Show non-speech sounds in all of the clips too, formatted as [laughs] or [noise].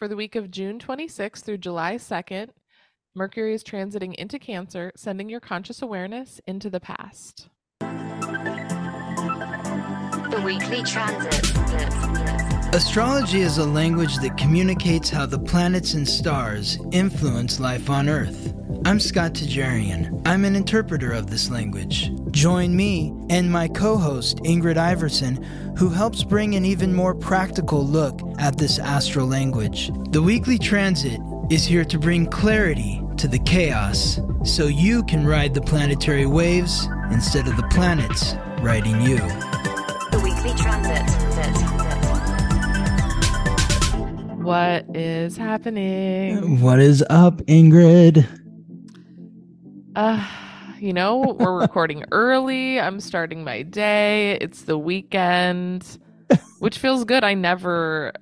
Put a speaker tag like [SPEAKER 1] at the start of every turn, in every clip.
[SPEAKER 1] For the week of June 26th through July 2nd, Mercury is transiting into Cancer, sending your conscious awareness into the past.
[SPEAKER 2] The weekly transit.
[SPEAKER 3] Astrology is a language that communicates how the planets and stars influence life on Earth. I'm Scott Tajarian. I'm an interpreter of this language. Join me and my co host, Ingrid Iverson, who helps bring an even more practical look at this astral language. The weekly transit is here to bring clarity to the chaos so you can ride the planetary waves instead of the planets riding you.
[SPEAKER 2] The weekly transit.
[SPEAKER 1] What is happening?
[SPEAKER 3] What is up, Ingrid?
[SPEAKER 1] Uh, you know, we're recording [laughs] early. I'm starting my day. It's the weekend, which feels good. I never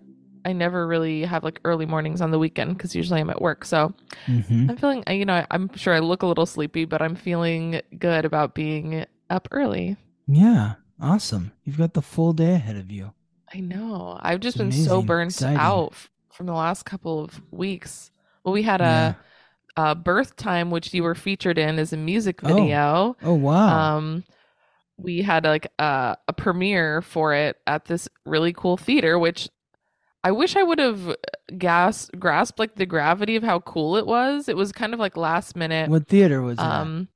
[SPEAKER 1] I never really have like early mornings on the weekend because usually I'm at work. So
[SPEAKER 3] Mm-hmm.
[SPEAKER 1] I'm feeling, you know, I'm sure I look a little sleepy, but I'm feeling good about being up early.
[SPEAKER 3] Yeah, awesome. You've got the full day ahead of you.
[SPEAKER 1] I know. I've just
[SPEAKER 3] It's
[SPEAKER 1] been so burnt
[SPEAKER 3] exciting.
[SPEAKER 1] out from the last couple of weeks. Well, we had
[SPEAKER 3] Yeah.
[SPEAKER 1] A birth time, which you were featured in as a music
[SPEAKER 3] Oh.
[SPEAKER 1] video.
[SPEAKER 3] Oh, wow.
[SPEAKER 1] Um, we had like a, a premiere for it at this really cool theater, which I wish I would have gas grasped like the gravity of how cool it was. It was kind of like last minute.
[SPEAKER 3] what theater was?
[SPEAKER 1] Um,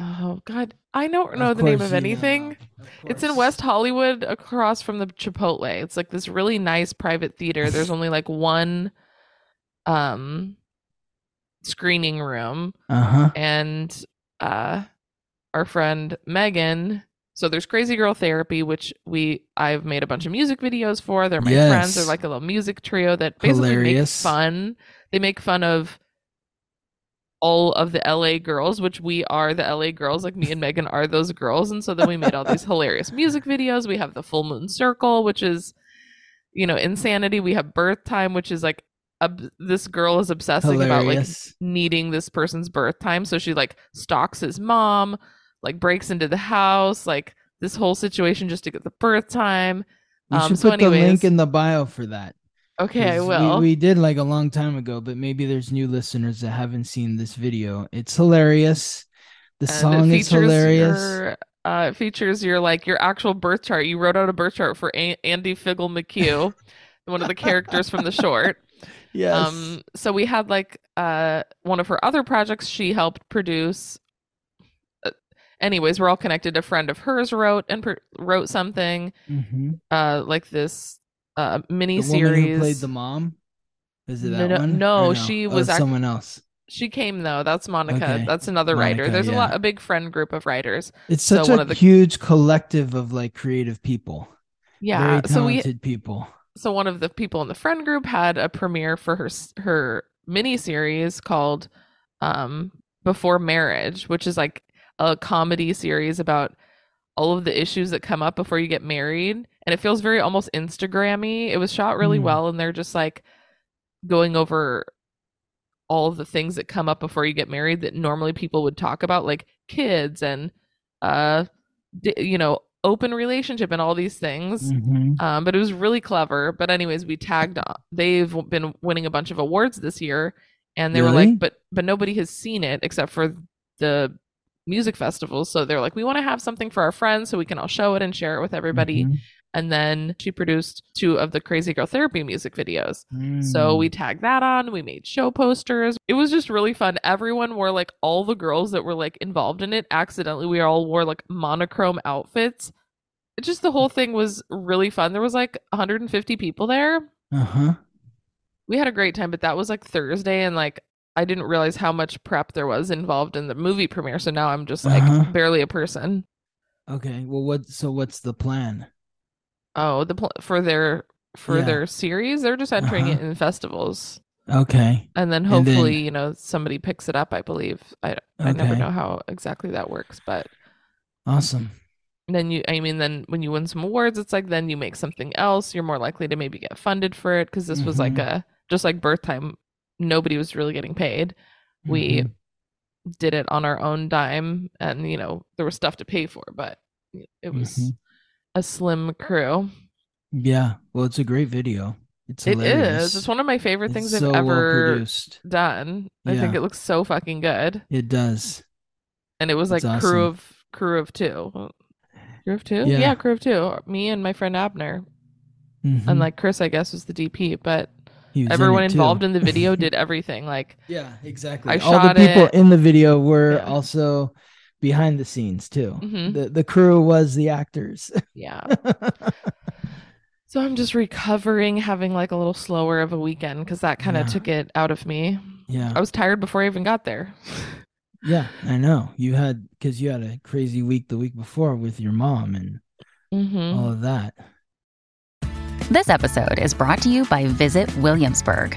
[SPEAKER 1] oh God, I don't
[SPEAKER 3] Of
[SPEAKER 1] know the name of anything.
[SPEAKER 3] Of
[SPEAKER 1] It's in. West Hollywood, across from the Chipotle. It's like this really nice private theater. There's only like one um screening room
[SPEAKER 3] Uh huh.
[SPEAKER 1] and uh our friend Megan so there's Crazy Girl Therapy which we I've made a bunch of music videos for. They're my friends. They're like a little music trio that basically
[SPEAKER 3] Hilarious.
[SPEAKER 1] make fun. They make fun of all of the LA girls, which we are the LA girls, like me and Megan are those girls. And so then we made all these hilarious music videos. We have the Full Moon Circle, which is, you know, insanity. We have Birth Time, which is like ob- this girl is obsessing about like needing this person's birth time. So she like stalks his mom, like breaks into the house, like this whole situation just to get the birth time.
[SPEAKER 3] You
[SPEAKER 1] um,
[SPEAKER 3] should
[SPEAKER 1] so
[SPEAKER 3] put the link in the bio for that.
[SPEAKER 1] Okay, I will.
[SPEAKER 3] We, we did like a long time ago, but maybe there's new listeners that haven't seen this video. It's hilarious. The
[SPEAKER 1] And
[SPEAKER 3] song is hilarious.
[SPEAKER 1] Your, uh, it features your like your actual birth chart. You wrote out a birth chart for a- Andy Figgle McHugh, one of the characters from the short.
[SPEAKER 3] Yes.
[SPEAKER 1] Um, so we had like uh one of her other projects she helped produce. Uh, anyways, we're all connected. A friend of hers wrote and pr- wrote something
[SPEAKER 3] Mhm.
[SPEAKER 1] uh like this uh mini
[SPEAKER 3] The
[SPEAKER 1] series.
[SPEAKER 3] played the mom. Is it that
[SPEAKER 1] no-
[SPEAKER 3] one?
[SPEAKER 1] no,
[SPEAKER 3] Or
[SPEAKER 1] she
[SPEAKER 3] Oh,
[SPEAKER 1] was act-
[SPEAKER 3] someone else.
[SPEAKER 1] She came though. That's Monica.
[SPEAKER 3] Okay.
[SPEAKER 1] That's another writer.
[SPEAKER 3] Monica,
[SPEAKER 1] There's a lot, a big friend group of writers.
[SPEAKER 3] It's
[SPEAKER 1] So
[SPEAKER 3] such
[SPEAKER 1] one
[SPEAKER 3] a
[SPEAKER 1] of the-
[SPEAKER 3] huge collective of like creative people.
[SPEAKER 1] Yeah.
[SPEAKER 3] Very
[SPEAKER 1] So we
[SPEAKER 3] talented people.
[SPEAKER 1] So one of the people in the friend group had a premiere for her her mini series called um before marriage which is like a comedy series about all of the issues that come up before you get married and it feels very almost instagrammy it was shot really
[SPEAKER 3] Mm.
[SPEAKER 1] well and they're just like going over all of the things that come up before you get married that normally people would talk about like kids and uh you know open relationship and all these things
[SPEAKER 3] Mhm.
[SPEAKER 1] um, but it was really clever. But anyways, we tagged. on- They've been winning a bunch of awards this year, and they were like, but but nobody has seen it except for the music festivals. So they're like, we want to have something for our friends so we can all show it and share it with everybody.
[SPEAKER 3] Mhm.
[SPEAKER 1] And then she produced two of the Crazy Girl Therapy music videos. So
[SPEAKER 3] Mm.
[SPEAKER 1] we tagged that on. We made show posters. It was just really fun. Everyone wore like all the girls that were like involved in it. Accidentally, we all wore like monochrome outfits. It just the whole thing was really fun. There was like 150 people there.
[SPEAKER 3] Uh-huh.
[SPEAKER 1] We had a great time, but that was like Thursday, and like I didn't realize how much prep there was involved in the movie premiere. So now I'm just like
[SPEAKER 3] Uh-huh.
[SPEAKER 1] barely a person.
[SPEAKER 3] Okay. Well, what? So what's the plan?
[SPEAKER 1] Oh, the pl- for their for
[SPEAKER 3] Yeah.
[SPEAKER 1] their series, they're just entering it
[SPEAKER 3] Uh-huh.
[SPEAKER 1] in festivals.
[SPEAKER 3] Okay.
[SPEAKER 1] and then
[SPEAKER 3] And then-
[SPEAKER 1] hopefully you know somebody picks it up i believe i i never know how exactly that works but
[SPEAKER 3] Awesome.
[SPEAKER 1] then you i mean then when you win some awards it's like then you make something else you're more likely to maybe get funded for it because this was like
[SPEAKER 3] Mhm.
[SPEAKER 1] a just like birth time nobody was really getting paid we
[SPEAKER 3] Mhm.
[SPEAKER 1] did it on our own dime and you know there was stuff to pay for but it was
[SPEAKER 3] Mhm.
[SPEAKER 1] A slim crew
[SPEAKER 3] Yeah. Well, it's a great video. It's
[SPEAKER 1] It
[SPEAKER 3] hilarious.
[SPEAKER 1] is. It's one of my favorite
[SPEAKER 3] It's
[SPEAKER 1] things
[SPEAKER 3] so well
[SPEAKER 1] ever
[SPEAKER 3] produced.
[SPEAKER 1] done. I think it looks so fucking good.
[SPEAKER 3] It does.
[SPEAKER 1] And it was like
[SPEAKER 3] It's
[SPEAKER 1] crew of crew of two. Crew of two?
[SPEAKER 3] Yeah.
[SPEAKER 1] Yeah. crew of two. Me and my friend Abner.
[SPEAKER 3] Mhm.
[SPEAKER 1] And like Chris, I guess, was the DP, but
[SPEAKER 3] He was in
[SPEAKER 1] everyone
[SPEAKER 3] it, too.
[SPEAKER 1] involved in the video [laughs] did everything. Like
[SPEAKER 3] Yeah, exactly.
[SPEAKER 1] I
[SPEAKER 3] All the
[SPEAKER 1] shot
[SPEAKER 3] people
[SPEAKER 1] it.
[SPEAKER 3] in the video were
[SPEAKER 1] Yeah.
[SPEAKER 3] also behind the scenes too.
[SPEAKER 1] Mhm.
[SPEAKER 3] The the crew was the actors.
[SPEAKER 1] yeah. [laughs] So I'm just recovering, having like a little slower of a weekend because that kind of
[SPEAKER 3] Yeah.
[SPEAKER 1] took it out of me.
[SPEAKER 3] yeah.
[SPEAKER 1] I was tired before I even got there.
[SPEAKER 3] Yeah, I know. You had cuz you had a crazy week the week before with your mom and
[SPEAKER 1] hmm
[SPEAKER 3] all of that.
[SPEAKER 4] This episode is brought to you by Visit Williamsburg.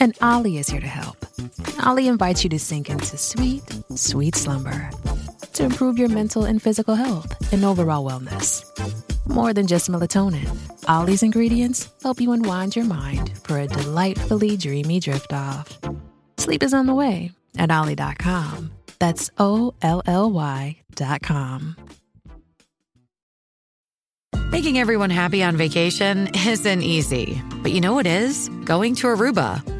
[SPEAKER 5] And OLLY is here to help. OLLY invites you to sink into sweet, sweet slumber to improve your mental and physical health and overall wellness. More than just melatonin, OLLY's ingredients help you unwind your mind for a delightfully dreamy drift off. Sleep is on the way at OLLY.com. That's O L L Y.com.
[SPEAKER 6] Making everyone happy on vacation isn't easy, but you know what is? Going to Aruba.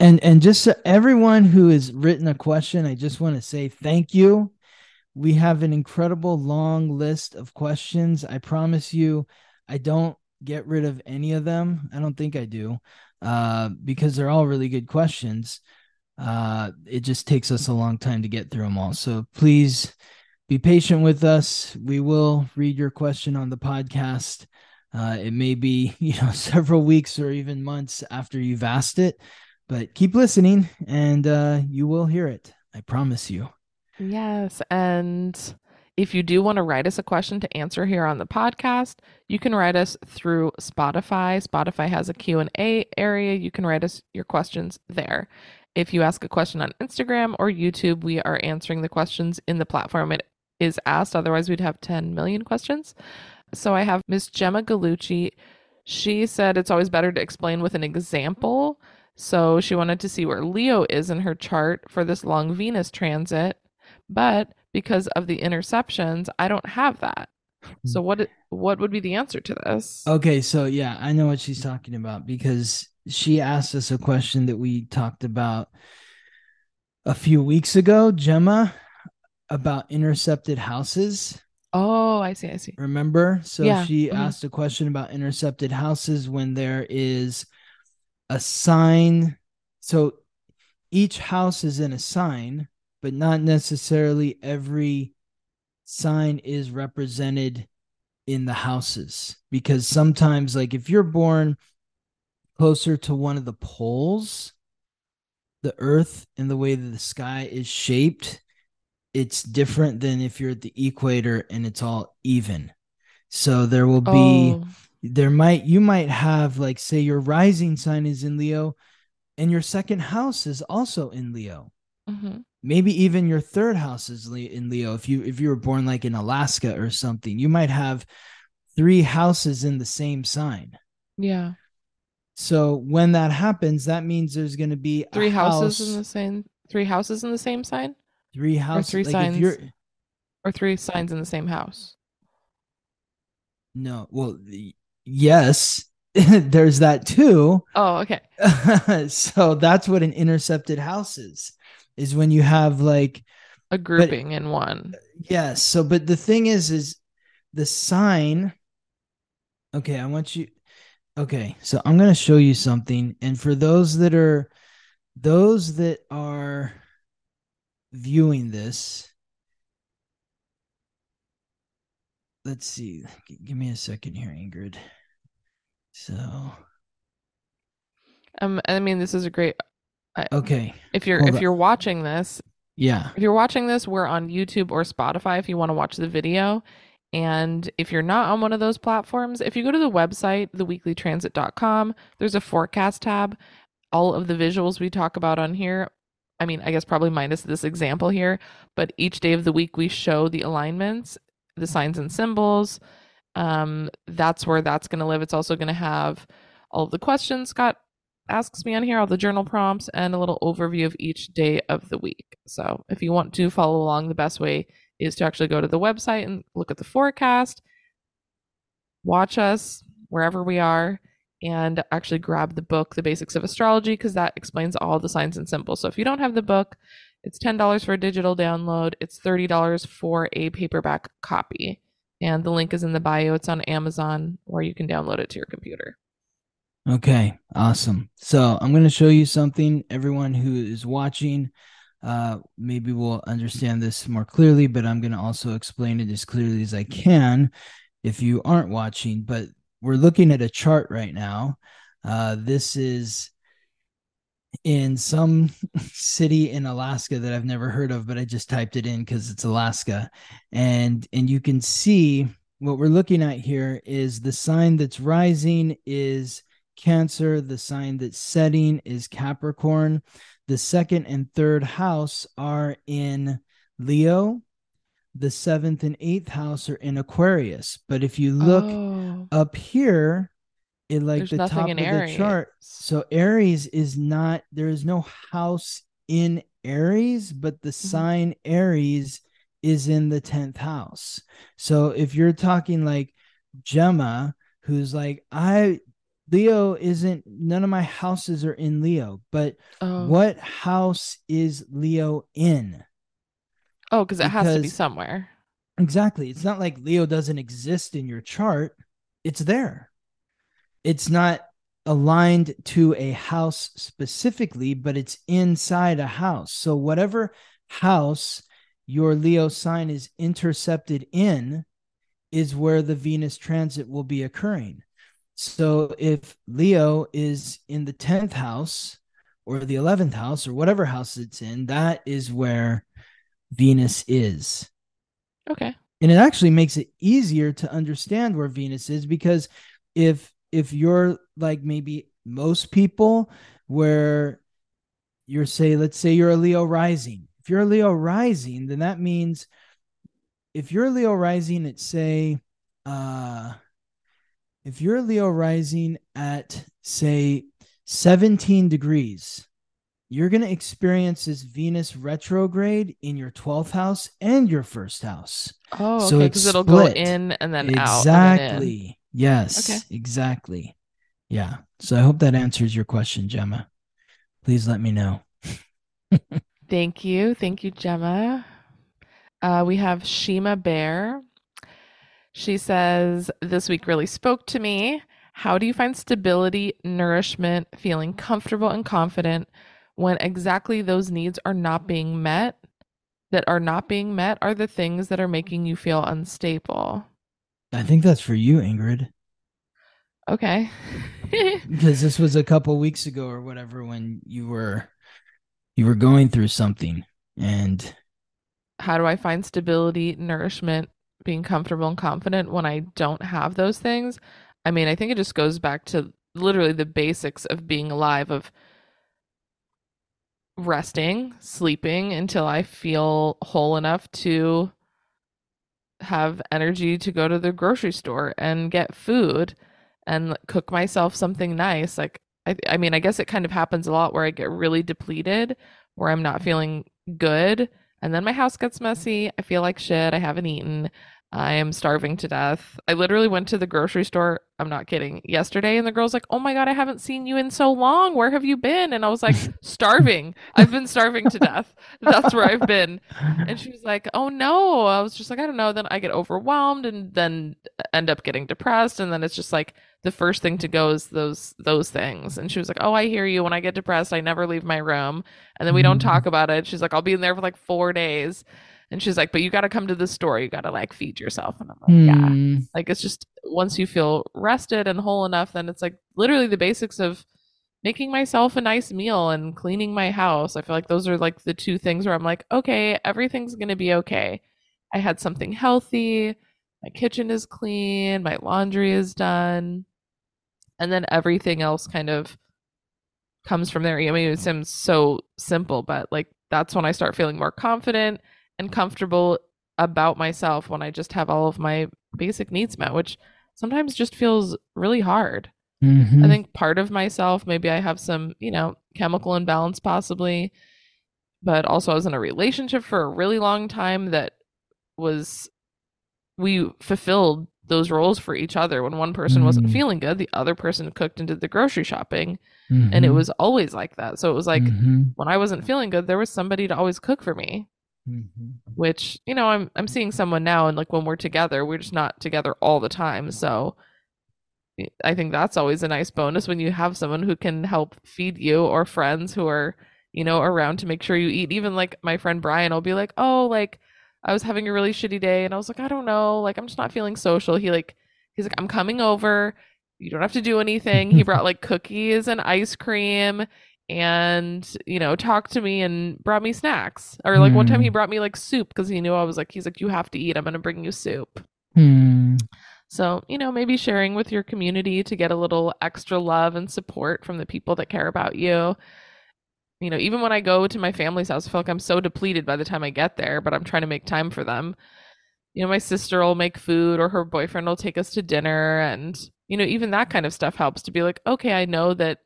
[SPEAKER 3] And and just so everyone who has written a question, I just want to say thank you. We have an incredible long list of questions. I promise you, I don't get rid of any of them. I don't think I do, uh, because they're all really good questions. Uh, it just takes us a long time to get through them all. So please be patient with us. We will read your question on the podcast. Uh, it may be, [laughs] you know, several weeks or even months after you've asked it, but keep listening and uh, you will hear it. I promise you.
[SPEAKER 1] Yes. And if you do want to write us a question to answer here on the podcast, you can write us through Spotify. Spotify has a Q&A area. You can write us your questions there. If you ask a question on Instagram or YouTube, we are answering the questions in the platform it is asked. Otherwise, we'd have 10 million questions. So I have Miss Gemma Galucci. She said it's always better to explain with an example. So she wanted to see where Leo is in her chart for this long Venus transit, but because of the interceptions, I don't have that. So what what would be the answer to this?
[SPEAKER 3] Okay, so yeah, I know what she's talking about because she asked us a question that we talked about a few weeks ago, Gemma, about intercepted houses.
[SPEAKER 1] Oh, I see, I see.
[SPEAKER 3] Remember? So
[SPEAKER 1] Yeah,
[SPEAKER 3] she
[SPEAKER 1] mhm.
[SPEAKER 3] asked a question about intercepted houses when there is a sign. So each house is in a sign, but not necessarily every sign is represented in the houses. Because sometimes like if you're born closer to one of the poles the earth and the way that the sky is shaped it's different than if you're at the equator and it's all even. So there will be
[SPEAKER 1] Oh,
[SPEAKER 3] there might you might have like say your rising sign is in leo and your second house is also in leo
[SPEAKER 1] mhm.
[SPEAKER 3] maybe even your third house is in leo if you if you were born like in alaska or something you might have three houses in the same sign
[SPEAKER 1] yeah.
[SPEAKER 3] so when that happens that means there's going to be
[SPEAKER 1] Three houses
[SPEAKER 3] house-
[SPEAKER 1] in the same three houses in the same sign
[SPEAKER 3] three houses
[SPEAKER 1] three
[SPEAKER 3] like
[SPEAKER 1] signs. or three signs in the same house.
[SPEAKER 3] no well y- yes [laughs] there's that too
[SPEAKER 1] Oh, okay. [laughs]
[SPEAKER 3] so that's what an intercepted house is is when you have like
[SPEAKER 1] A grouping in one.
[SPEAKER 3] yes so but the thing is is the sign okay i want you okay so i'm going to show you something and for those that are those that are viewing this, let's see. Give me a second here, Ingrid. So,
[SPEAKER 1] Um, I mean, this is a great.
[SPEAKER 3] okay.
[SPEAKER 1] If you're
[SPEAKER 3] Hold
[SPEAKER 1] if you're watching this,
[SPEAKER 3] Yeah.
[SPEAKER 1] if you're watching this, we're on YouTube or Spotify if you want to watch the video. And if you're not on one of those platforms, if you go to the website, theweeklytransit.com, there's a forecast tab. All of the visuals we talk about on here, I mean, I guess probably minus this example here, but each day of the week we show the alignments, the signs and symbols. Um, that's where that's going to live. It's also going to have all the questions Scott asks me on here, all the journal prompts, and a little overview of each day of the week. So if you want to follow along, the best way is to actually go to the website and look at the forecast, watch us wherever we are, and actually grab the book, The Basics of Astrology, because that explains all the signs and symbols. So if you don't have the book, it's $10 for a digital download, it's $30 for a paperback copy. And the link is in the bio. It's on Amazon, or you can download it to your computer.
[SPEAKER 3] Okay, awesome. So I'm going to show you something. Everyone who is watching, uh, maybe will understand this more clearly, but I'm going to also explain it as clearly as I can if you aren't watching. But we're looking at a chart right now. Uh, this is in some [laughs] city in Alaska that I've never heard of, but I just typed it in because it's Alaska, and and you can see what we're looking at here is the sign that's rising is Cancer, the sign that's setting is Capricorn. The second and third house are in Leo. The seventh and eighth house are in Aquarius. But if you look
[SPEAKER 1] Oh,
[SPEAKER 3] up here, in like
[SPEAKER 1] there's
[SPEAKER 3] the top of
[SPEAKER 1] Aries.
[SPEAKER 3] the chart, so Aries is not there is no house in Aries, but the
[SPEAKER 1] Mm-hmm.
[SPEAKER 3] sign Aries is in the 10th house. So if you're talking like Gemma, who's like, I Leo isn't none of my houses are in Leo, but
[SPEAKER 1] oh,
[SPEAKER 3] what house is Leo in?
[SPEAKER 1] Oh, because it has to be somewhere.
[SPEAKER 3] Exactly. It's not like Leo doesn't exist in your chart. It's there. It's not aligned to a house specifically, but it's inside a house. So, whatever house your Leo sign is intercepted in is where the Venus transit will be occurring. So, if Leo is in the 10th house or the 11th house or whatever house it's in, that is where Venus is
[SPEAKER 1] Okay.
[SPEAKER 3] and it actually makes it easier to understand where venus is because if if you're like maybe most people where you're say let's say you're a leo rising if you're a leo rising then that means if you're a leo rising at say uh if you're a leo rising at say 17 degrees you're going to experience this venus retrograde in your 12th house and your first house
[SPEAKER 1] Oh,
[SPEAKER 3] So
[SPEAKER 1] okay.
[SPEAKER 3] it's
[SPEAKER 1] Because it'll go in and then out. and then.
[SPEAKER 3] Exactly. Yes.
[SPEAKER 1] Okay.
[SPEAKER 3] Exactly. Yeah. So I hope that answers your question, Gemma. Please let me know. [laughs]
[SPEAKER 1] Thank you. Thank you, Gemma. Uh, we have Shima Bear. She says, This week really spoke to me. How do you find stability, nourishment, feeling comfortable and confident when exactly those needs are not being met? That are not being met are the things that are making you feel unstable.
[SPEAKER 3] I think that's for you, Ingrid,
[SPEAKER 1] Okay. [laughs]
[SPEAKER 3] because this was a couple weeks ago or whatever when you were you were going through something and
[SPEAKER 1] how do I find stability, nourishment, being comfortable and confident when I don't have those things? I mean, I think it just goes back to literally the basics of being alive of resting, sleeping until I feel whole enough to have energy to go to the grocery store and get food and cook myself something nice. Like I I mean, I guess it kind of happens a lot where I get really depleted, where I'm not feeling good, and then my house gets messy. I feel like shit. I haven't eaten. I am starving to death. I literally went to the grocery store. I'm not kidding. Yesterday, and the girl's like, "Oh my god, I haven't seen you in so long. Where have you been?" And I was like, [laughs] "Starving. I've been starving to death. That's where I've been." And she was like, "Oh no." I was just like, "I don't know." Then I get overwhelmed, and then end up getting depressed, and then it's just like the first thing to go is those those things. And she was like, "Oh, I hear you. When I get depressed, I never leave my room, and then we don't
[SPEAKER 3] Mhm.
[SPEAKER 1] talk about it." She's like, "I'll be in there for like four days." And she's like, but you got to come to the store. You got to like feed yourself. And I'm like, yeah.
[SPEAKER 3] Hmm.
[SPEAKER 1] Like it's just once you feel rested and whole enough, then it's like literally the basics of making myself a nice meal and cleaning my house. I feel like those are like the two things where I'm like, okay, everything's going to be okay. I had something healthy. My kitchen is clean. My laundry is done. And then everything else kind of comes from there. I mean, it seems so simple, but like that's when I start feeling more confident and comfortable about myself when I just have all of my basic needs met, which sometimes just feels really hard.
[SPEAKER 3] Mhm.
[SPEAKER 1] I think part of myself, maybe I have some, you know, chemical imbalance possibly, but also I was in a relationship for a really long time that was, we fulfilled those roles for each other. When one person wasn't
[SPEAKER 3] Mm.
[SPEAKER 1] feeling good, the other person cooked and did the grocery shopping. And it
[SPEAKER 3] Mhm.
[SPEAKER 1] was always like that. So it was like
[SPEAKER 3] Mhm.
[SPEAKER 1] when I wasn't feeling good, there was somebody to always cook for me
[SPEAKER 3] Mhm.
[SPEAKER 1] which you know i'm i'm seeing someone now and like when we're together we're just not together all the time so i think that's always a nice bonus when you have someone who can help feed you or friends who are you know around to make sure you eat. Even like my friend brian i'll be like oh like i was having a really shitty day and i was like i don't know like i'm just not feeling social. He like he's like i'm coming over. You don't have to do anything. He brought like cookies and ice cream and you know talked to me and brought me snacks or like one time he
[SPEAKER 3] Hmm.
[SPEAKER 1] brought me like soup because he knew i was like he's like you have to eat i'm gonna bring you soup
[SPEAKER 3] Hmm.
[SPEAKER 1] so you know maybe sharing with your community to get a little extra love and support from the people that care about you you know even when i go to my family's house i feel like i'm so depleted by the time i get there but i'm trying to make time for them you know my sister will make food or her boyfriend will take us to dinner and you know even that kind of stuff helps to be like okay i know that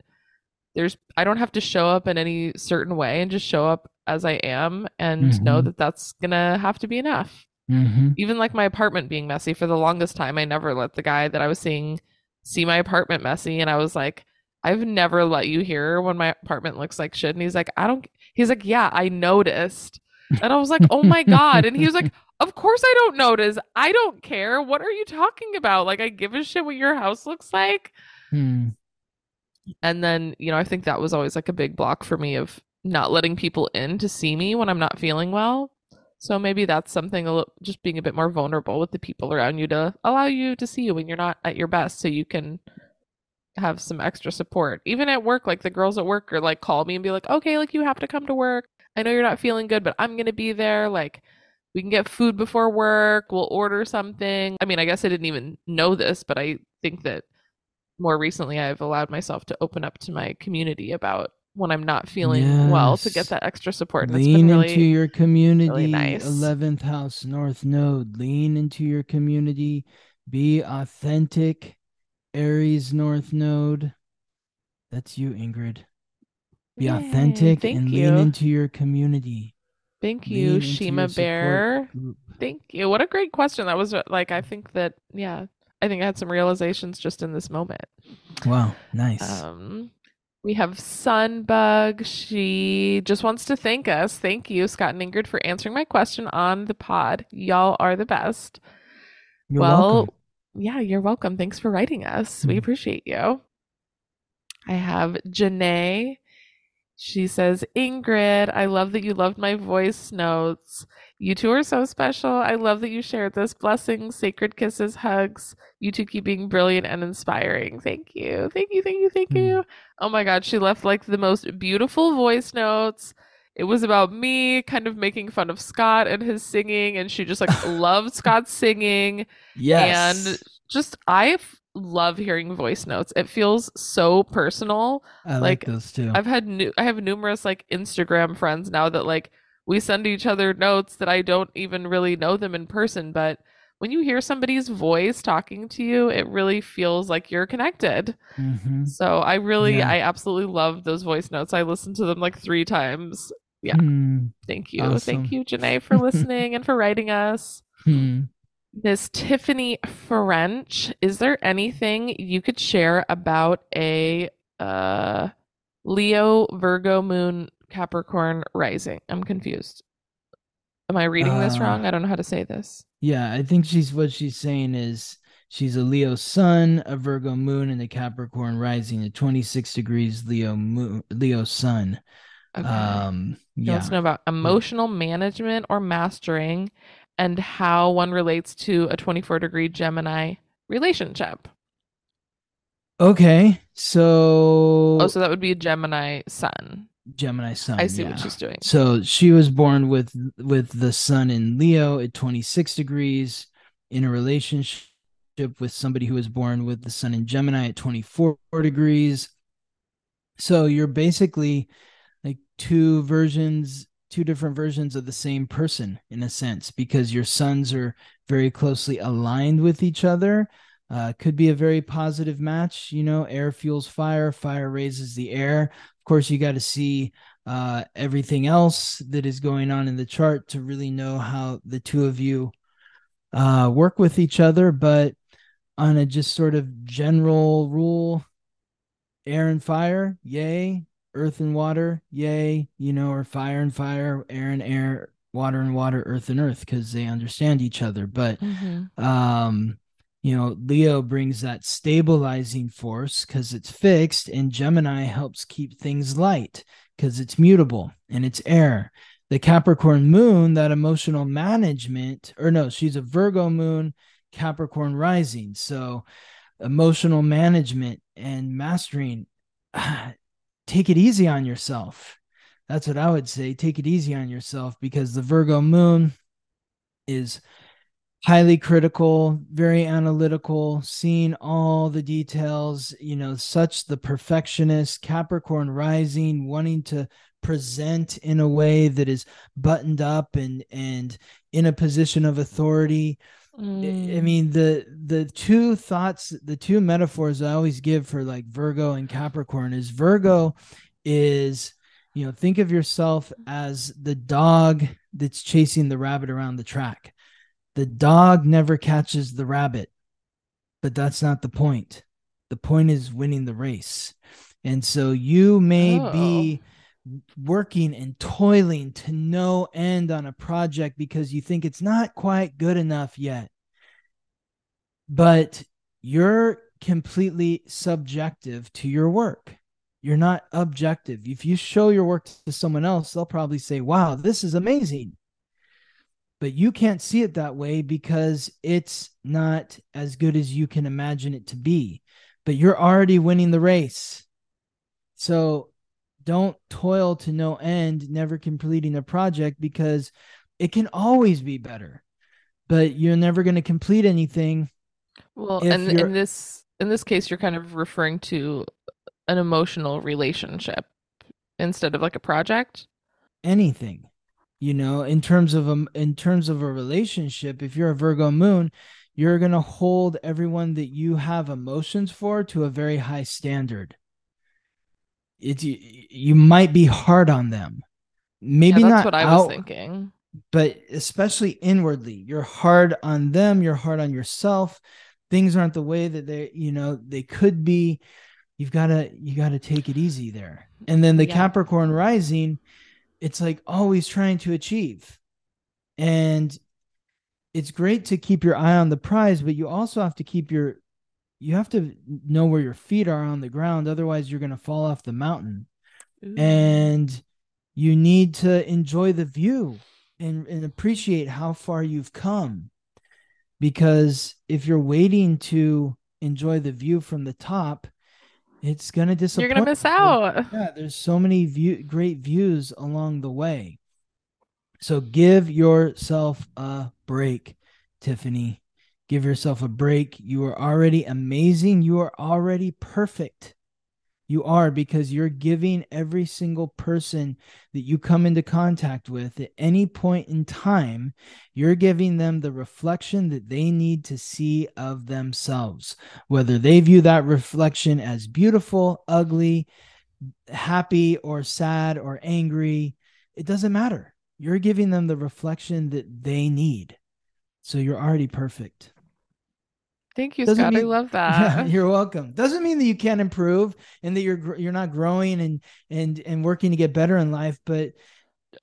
[SPEAKER 1] there's i don't have to show up in any certain way and just show up as i am and know
[SPEAKER 3] Mhm.
[SPEAKER 1] that that's gonna have to be enough.
[SPEAKER 3] Mhm.
[SPEAKER 1] even like my apartment being messy for the longest time i never let the guy that i was seeing see my apartment messy and i was like i've never let you hear when my apartment looks like shit and he's like i don't he's like yeah i noticed. And i was like oh my god. And he was like [laughs] of course i don't notice. I don't care. What are you talking about? Like i give a shit what your house looks like.
[SPEAKER 3] Hmm.
[SPEAKER 1] And then you know i think that was always like a big block for me of not letting people in to see me when i'm not feeling well. So maybe that's something a little, just being a bit more vulnerable with the people around you to allow you to see you when you're not at your best so you can have some extra support. Even at work like the girls at work are like call me and be like okay like you have to come to work. I know you're not feeling good but i'm gonna be there. Like we can get food before work. We'll order something. I mean i guess i didn't even know this but i think that more recently i've allowed myself to open up to my community about when i'm not feeling well to get that extra support and
[SPEAKER 3] Lean
[SPEAKER 1] been
[SPEAKER 3] into your community.
[SPEAKER 1] nice.
[SPEAKER 3] 11th house north node. Lean into your community. Be authentic. Aries north node. That's you, Ingrid. Be
[SPEAKER 1] Yay,
[SPEAKER 3] authentic and
[SPEAKER 1] you.
[SPEAKER 3] lean into your community.
[SPEAKER 1] thank you shima bear thank you what a great question that was uh, like i think that yeah i think i had some realizations just in this moment
[SPEAKER 3] Wow, nice.
[SPEAKER 1] Um, we have Sunbug. She just wants to thank us. Thank you, Scott and Ingrid, for answering my question on the pod. Y'all are the best.
[SPEAKER 3] You're
[SPEAKER 1] well,
[SPEAKER 3] welcome.
[SPEAKER 1] yeah, you're welcome. Thanks for writing us. We
[SPEAKER 3] Mhm.
[SPEAKER 1] appreciate you. I have Janae. She says, Ingrid, I love that you loved my voice notes. You two are so special. I love that you shared this. Blessings, sacred kisses, hugs. You two keep being brilliant and inspiring. Thank you. Thank you. Thank you. Thank
[SPEAKER 3] Mm.
[SPEAKER 1] you. Oh my God. She left like the most beautiful voice notes. It was about me kind of making fun of Scott and his singing, and she just like [laughs] loved Scott's singing
[SPEAKER 3] Yes.
[SPEAKER 1] and just I love hearing voice notes. It feels so personal.
[SPEAKER 3] I like,
[SPEAKER 1] like,
[SPEAKER 3] those too.
[SPEAKER 1] I've had new I have numerous like Instagram friends now that like we send each other notes that I don't even really know them in person, but when you hear somebody's voice talking to you, it really feels like you're connected.
[SPEAKER 3] Mhm.
[SPEAKER 1] So I really
[SPEAKER 3] Yeah.
[SPEAKER 1] I absolutely love those voice notes. I listened to them like 3 times. Yeah.
[SPEAKER 3] Hmm.
[SPEAKER 1] Thank you.
[SPEAKER 3] Awesome.
[SPEAKER 1] Thank you [laughs] Janae for listening and for writing us. Miss Tiffany French, is there anything you could share about a uh, Leo Virgo Moon Capricorn rising? I'm confused. Am I reading this
[SPEAKER 3] Uh,
[SPEAKER 1] wrong? I don't know how to say this.
[SPEAKER 3] Yeah, I think she's what she's saying is she's a Leo sun, a Virgo moon, and a Capricorn rising at 26 degrees Leo moon, Leo sun.
[SPEAKER 1] Okay.
[SPEAKER 3] Um, yeah.
[SPEAKER 1] to know about emotional management or mastering and how one relates to a 24 degree Gemini relationship.
[SPEAKER 3] Okay, so
[SPEAKER 1] Oh, so that would be a Gemini sun.
[SPEAKER 3] Gemini sun.
[SPEAKER 1] I see
[SPEAKER 3] yeah.
[SPEAKER 1] what she's doing.
[SPEAKER 3] So she was born with with the sun in Leo at 26 degrees in a relationship with somebody who was born with the sun in Gemini at 24 degrees. So you're basically like two versions, two different versions of the same person in a sense because your suns are very closely aligned with each other. Uh, could be a very positive match. You know, air fuels fire, fire raises the air. Of course, you got to see uh, everything else that is going on in the chart to really know how the two of you uh, work with each other. But on a just sort of general rule, air and fire, yay. Earth and water, yay. You know, or fire and fire, air and air, water and water, earth and earth, because they understand each other. But
[SPEAKER 1] Mhm.
[SPEAKER 3] um you know leo brings that stabilizing force because it's fixed and gemini helps keep things light because it's mutable and it's air. The capricorn moon that emotional management or no she's a virgo moon capricorn rising. So emotional management and mastering [sighs] take it easy on yourself. That's what i would say. Take it easy on yourself because the virgo moon is highly critical, very analytical, seeing all the details, you know, such the perfectionist, Capricorn rising, wanting to present in a way that is buttoned up and and in a position of authority. I- I
[SPEAKER 1] Mm.
[SPEAKER 3] mean, the the two thoughts, the two metaphors I always give for like Virgo and Capricorn is Virgo is, you know, think of yourself as the dog that's chasing the rabbit around the track the dog never catches the rabbit. But that's not the point. The point is winning the race. And so you may be oh. working and toiling to no end on a project because you think it's not quite good enough yet. But you're completely subjective to your work. You're not objective. If you show your work to someone else they'll probably say wow this is amazing but you can't see it that way because it's not as good as you can imagine it to be. But you're already winning the race. So don't toil to no end, never completing a project because it can always be better. But you're never going to complete anything.
[SPEAKER 1] Well, and
[SPEAKER 3] you're-
[SPEAKER 1] in this in this case, you're kind of referring to an emotional relationship instead of like a project.
[SPEAKER 3] anything you know in terms of a in terms of a relationship if you're a virgo moon you're going to hold everyone that you have emotions for to a very high standard. It's you, you might be hard on them. Maybe
[SPEAKER 1] yeah, that's
[SPEAKER 3] not
[SPEAKER 1] what I was
[SPEAKER 3] out-
[SPEAKER 1] thinking.
[SPEAKER 3] but especially inwardly you're hard on them you're hard on yourself. Things aren't the way that they you know they could be. You've got to you got to take it easy there. And then the
[SPEAKER 1] Yeah.
[SPEAKER 3] capricorn rising it's like always trying to achieve. And it's great to keep your eye on the prize but you also have to keep your you have to know where your feet are on the ground otherwise you're going to fall off the mountain.
[SPEAKER 1] Ooh.
[SPEAKER 3] and you need to enjoy the view and, and appreciate how far you've come. Because if you're waiting to enjoy the view from the top it's going to disappoint
[SPEAKER 1] you're gonna miss out.
[SPEAKER 3] yeah there's so many view great views along the way. So give yourself a break tiffany. Give yourself a break. You are already amazing. You are already perfect you are because you're giving every single person that you come into contact with at any point in time, you're giving them the reflection that they need to see of themselves. Whether they view that reflection as beautiful, ugly, happy, or sad, or angry, it doesn't matter. You're giving them the reflection that they need. So you're already perfect.
[SPEAKER 1] Thank you,
[SPEAKER 3] Doesn't
[SPEAKER 1] Scott. I
[SPEAKER 3] mean-
[SPEAKER 1] love [laughs]
[SPEAKER 3] Yeah,
[SPEAKER 1] that.
[SPEAKER 3] you're welcome. Doesn't mean that you can't improve and that you're you're not growing and and and working to get better in life, but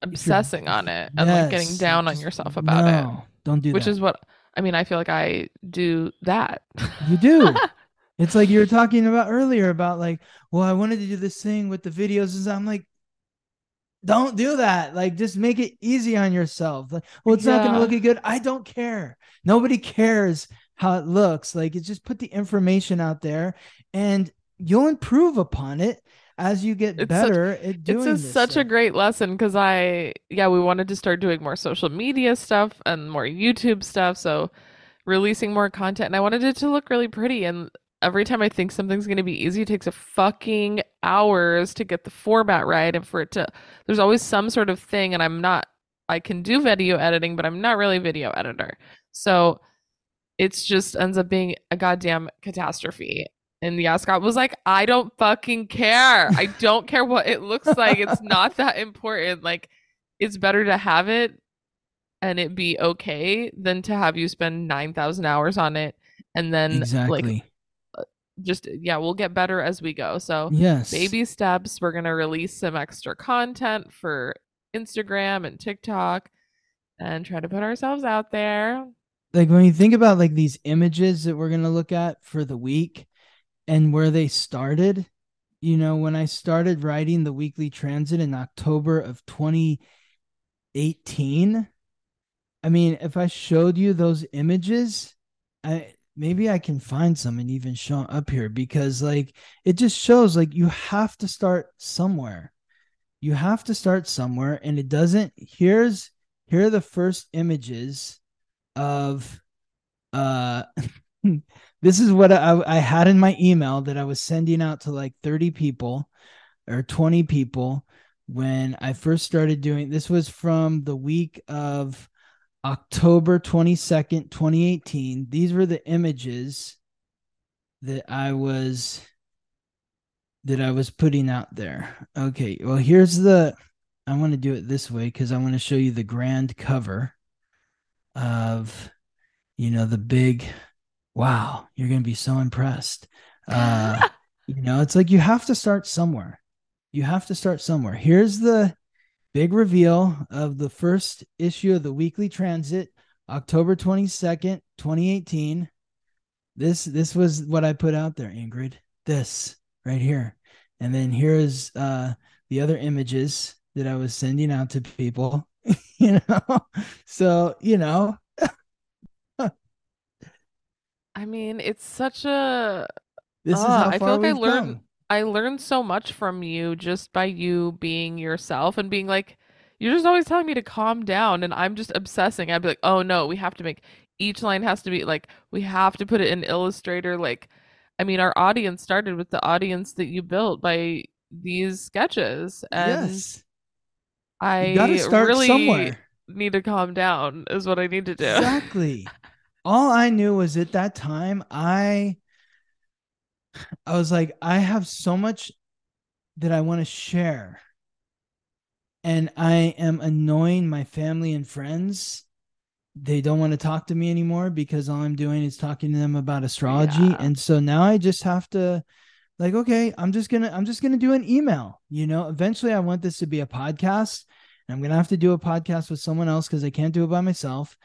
[SPEAKER 1] Obsessing on it and like getting down on yourself about it.
[SPEAKER 3] Don't do that.
[SPEAKER 1] Which
[SPEAKER 3] that.
[SPEAKER 1] is what I mean, I feel like I do that.
[SPEAKER 3] You do. [laughs] it's like you were talking about earlier about like, well, I wanted to do this thing with the videos. And I'm like, don't do that. Like, just make it easy on yourself. Like, well, it's not going to look good. I don't care. Nobody cares how it looks. Like, it's just put the information out there, and you'll improve upon it as you get
[SPEAKER 1] It's such-
[SPEAKER 3] better at doing
[SPEAKER 1] it's
[SPEAKER 3] this
[SPEAKER 1] such a great lesson because I, yeah, we wanted to start doing more social media stuff and more YouTube stuff. So releasing more content. And I wanted it to look really pretty. And every time I think something's going to be easy, it takes a fucking hours to get the format right and for it to, there's always some sort of thing. And I'm not, I can do video editing, but I'm not really a video editor. So it's just ends up being a goddamn catastrophe. And yeah, Scott was like, I don't fucking care. I [laughs] don't care what it looks like. It's not that important. Like, it's better to have it and it be okay than to have you spend 9,000 hours on it and then,
[SPEAKER 3] exactly.
[SPEAKER 1] like, just, yeah, we'll get better as we go. So,
[SPEAKER 3] yes.
[SPEAKER 1] baby steps. We're going to release some extra content for Instagram and TikTok and try to put ourselves out there.
[SPEAKER 3] Like when you think about like these images that we're going to look at for the week and where they started you know when i started writing the weekly transit in october of 2018 i mean if i showed you those images i maybe i can find some and even show up here because like it just shows like you have to start somewhere. You have to start somewhere and it doesn't here's here are the first images of uh [laughs] this is what I, I had in my email that I was sending out to like 30 people or 20 people when I first started doing this was from the week of October 22nd 2018 these were the images that I was that I was putting out there. Okay well here's the I want to do it this way cuz I want to show you the grand cover of you know the big wow you're going to be so impressed. [laughs] Uh you know it's like you have to start somewhere. You have to start somewhere. Here's the big reveal of the first issue of the weekly transit october 22nd 2018 this this was what i put out there ingrid. This right here. And then here's uh the other images that i was sending out to people [laughs] you know so you know
[SPEAKER 1] I mean, it's such a
[SPEAKER 3] this is
[SPEAKER 1] Ah,
[SPEAKER 3] how
[SPEAKER 1] I feel
[SPEAKER 3] far
[SPEAKER 1] like I learned-
[SPEAKER 3] come.
[SPEAKER 1] I learned so much from you just by you being yourself and being like, you're just always telling me to calm down, and I'm just obsessing. I'd be like, oh no, we have to make each line has to be like, we have to put it in Illustrator. Like, I mean, our audience started with the audience that you built by these sketches, and
[SPEAKER 3] yes
[SPEAKER 1] I
[SPEAKER 3] you gotta start
[SPEAKER 1] really
[SPEAKER 3] somewhere.
[SPEAKER 1] need to calm down, is what I need to do.
[SPEAKER 3] exactly. [laughs] All i knew was at that time i i was like i have so much that i want to share. And i am annoying my family and friends. They don't want to talk to me anymore because all i'm doing is talking to them about astrology.
[SPEAKER 1] Yeah.
[SPEAKER 3] and so now i just have to like okay i'm just gonna i'm just gonna do an email you know? Eventually i want this to be a podcast and i'm gonna have to do a podcast with someone else because i can't do it by myself.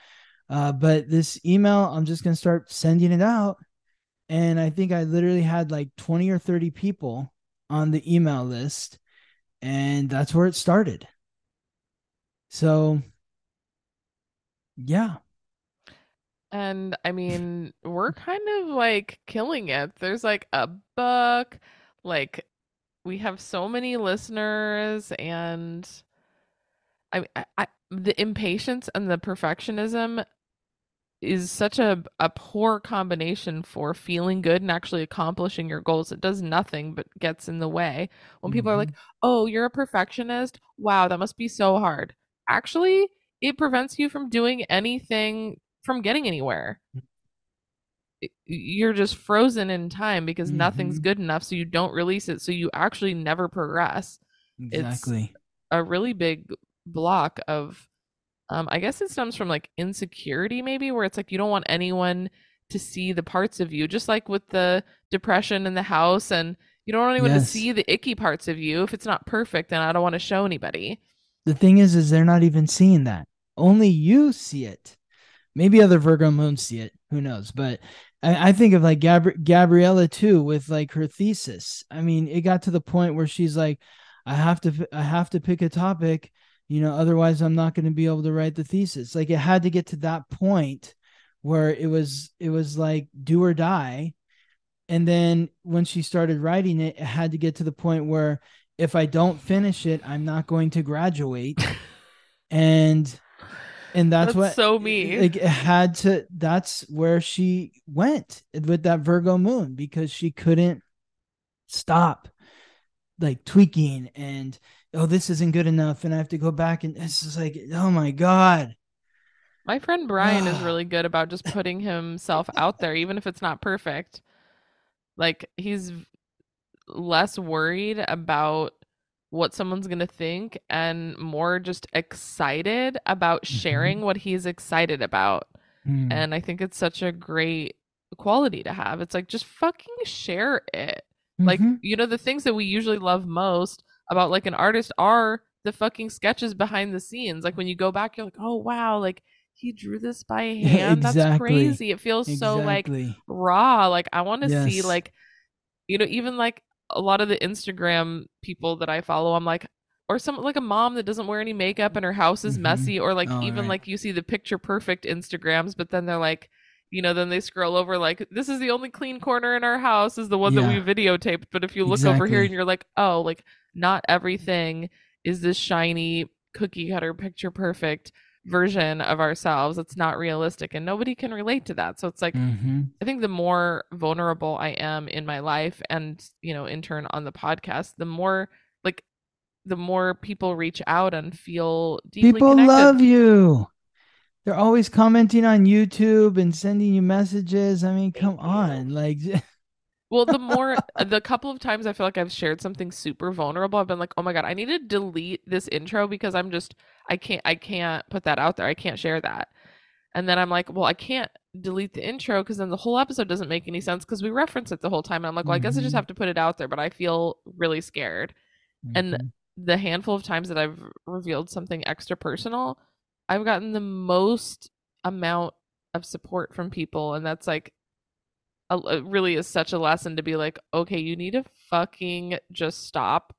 [SPEAKER 3] Uh, but this email i'm just gonna start sending it out. And i think i literally had like 20 or 30 people on the email list and that's where it started. So yeah
[SPEAKER 1] And I mean, we're kind of like killing it. There's like a book, like we have so many listeners, and I, I, I the impatience and the perfectionism is such a a poor combination for feeling good and actually accomplishing your goals. It does nothing but gets in the way. When people are like, mm-hmm. "Oh, you're a perfectionist. Wow, that must be so hard." Actually, it prevents you from doing anything from getting anywhere. You're just frozen in time because nothing's
[SPEAKER 3] Mhm.
[SPEAKER 1] good enough, so you don't release it, so you actually never progress.
[SPEAKER 3] exactly
[SPEAKER 1] A really big block of Um, I guess it stems from like insecurity, maybe, where it's like you don't want anyone to see the parts of you, just like with the depression in the house, and you don't want anyone to see the icky parts of you if it's not perfect, then I don't want to show anybody.
[SPEAKER 3] The thing is, is they're not even seeing that. Only you see it. Maybe other Virgo moons see it. Who knows? But I, I think of like Gabri- Gabriella too, with like her thesis. I mean, it got to the point where she's like, I have to, I have to pick a topic, you know, otherwise I'm not going to be able to write the thesis. Like it had to get to that point where it was, it was like do or die. And then when she started writing it, it had to get to the point where if I don't finish it, I'm not going to graduate. [laughs] and and that's,
[SPEAKER 1] That's
[SPEAKER 3] what
[SPEAKER 1] so me.
[SPEAKER 3] like it had to that's where she went with that Virgo moon because she couldn't stop like tweaking and oh this isn't good enough and I have to go back and it's just like oh my god
[SPEAKER 1] My friend Brian is really good about just putting himself out there, even if it's not perfect. Like he's less worried about what someone's gonna think and more just excited about sharing what he's excited about.
[SPEAKER 3] Hmm.
[SPEAKER 1] And I think it's such a great quality to have. It's like just fucking share it. Like,
[SPEAKER 3] Mhm.
[SPEAKER 1] you know, the things that we usually love most about like an artist are the fucking sketches behind the scenes. Like when you go back, you're like, oh wow, like he drew this by [laughs] hand. That's crazy. It feels so like raw. Like I want to see like, you know, even like a lot of the Instagram people that I follow, I'm like, or some like a mom that doesn't wear any makeup and her house is
[SPEAKER 3] Mhm.
[SPEAKER 1] messy, or like
[SPEAKER 3] Oh,
[SPEAKER 1] even
[SPEAKER 3] right.
[SPEAKER 1] like you see the picture perfect Instagrams, but then they're like, you know, then they scroll over like this is the only clean corner in our house is the one that we videotaped. But if you look over here and you're like, oh, like not everything is this shiny cookie cutter picture perfect version of ourselves. It's not realistic and nobody can relate to that. So it's like
[SPEAKER 3] Mhm.
[SPEAKER 1] I think the more vulnerable I am in my life and, you know, in turn on the podcast, the more like the more people reach out and feel deeply
[SPEAKER 3] people
[SPEAKER 1] connected.
[SPEAKER 3] love you they're always commenting on youtube and sending you messages i mean come on like [laughs]
[SPEAKER 1] Well, the more [laughs] the couple of times I feel like I've shared something super vulnerable, I've been like, "Oh my god, I need to delete this intro because I'm just I can't I can't put that out there. I can't share that." And then I'm like, "Well, I can't delete the intro because then the whole episode doesn't make any sense because we reference it the whole time." And I'm like, "Well, I guess I just
[SPEAKER 3] Mhm.
[SPEAKER 1] have to put it out there, but I feel really scared." And
[SPEAKER 3] Mhm.
[SPEAKER 1] the handful of times that I've revealed something extra personal, I've gotten the most amount of support from people, and that's like, a, it really is such a lesson to be like, okay, you need to fucking just stop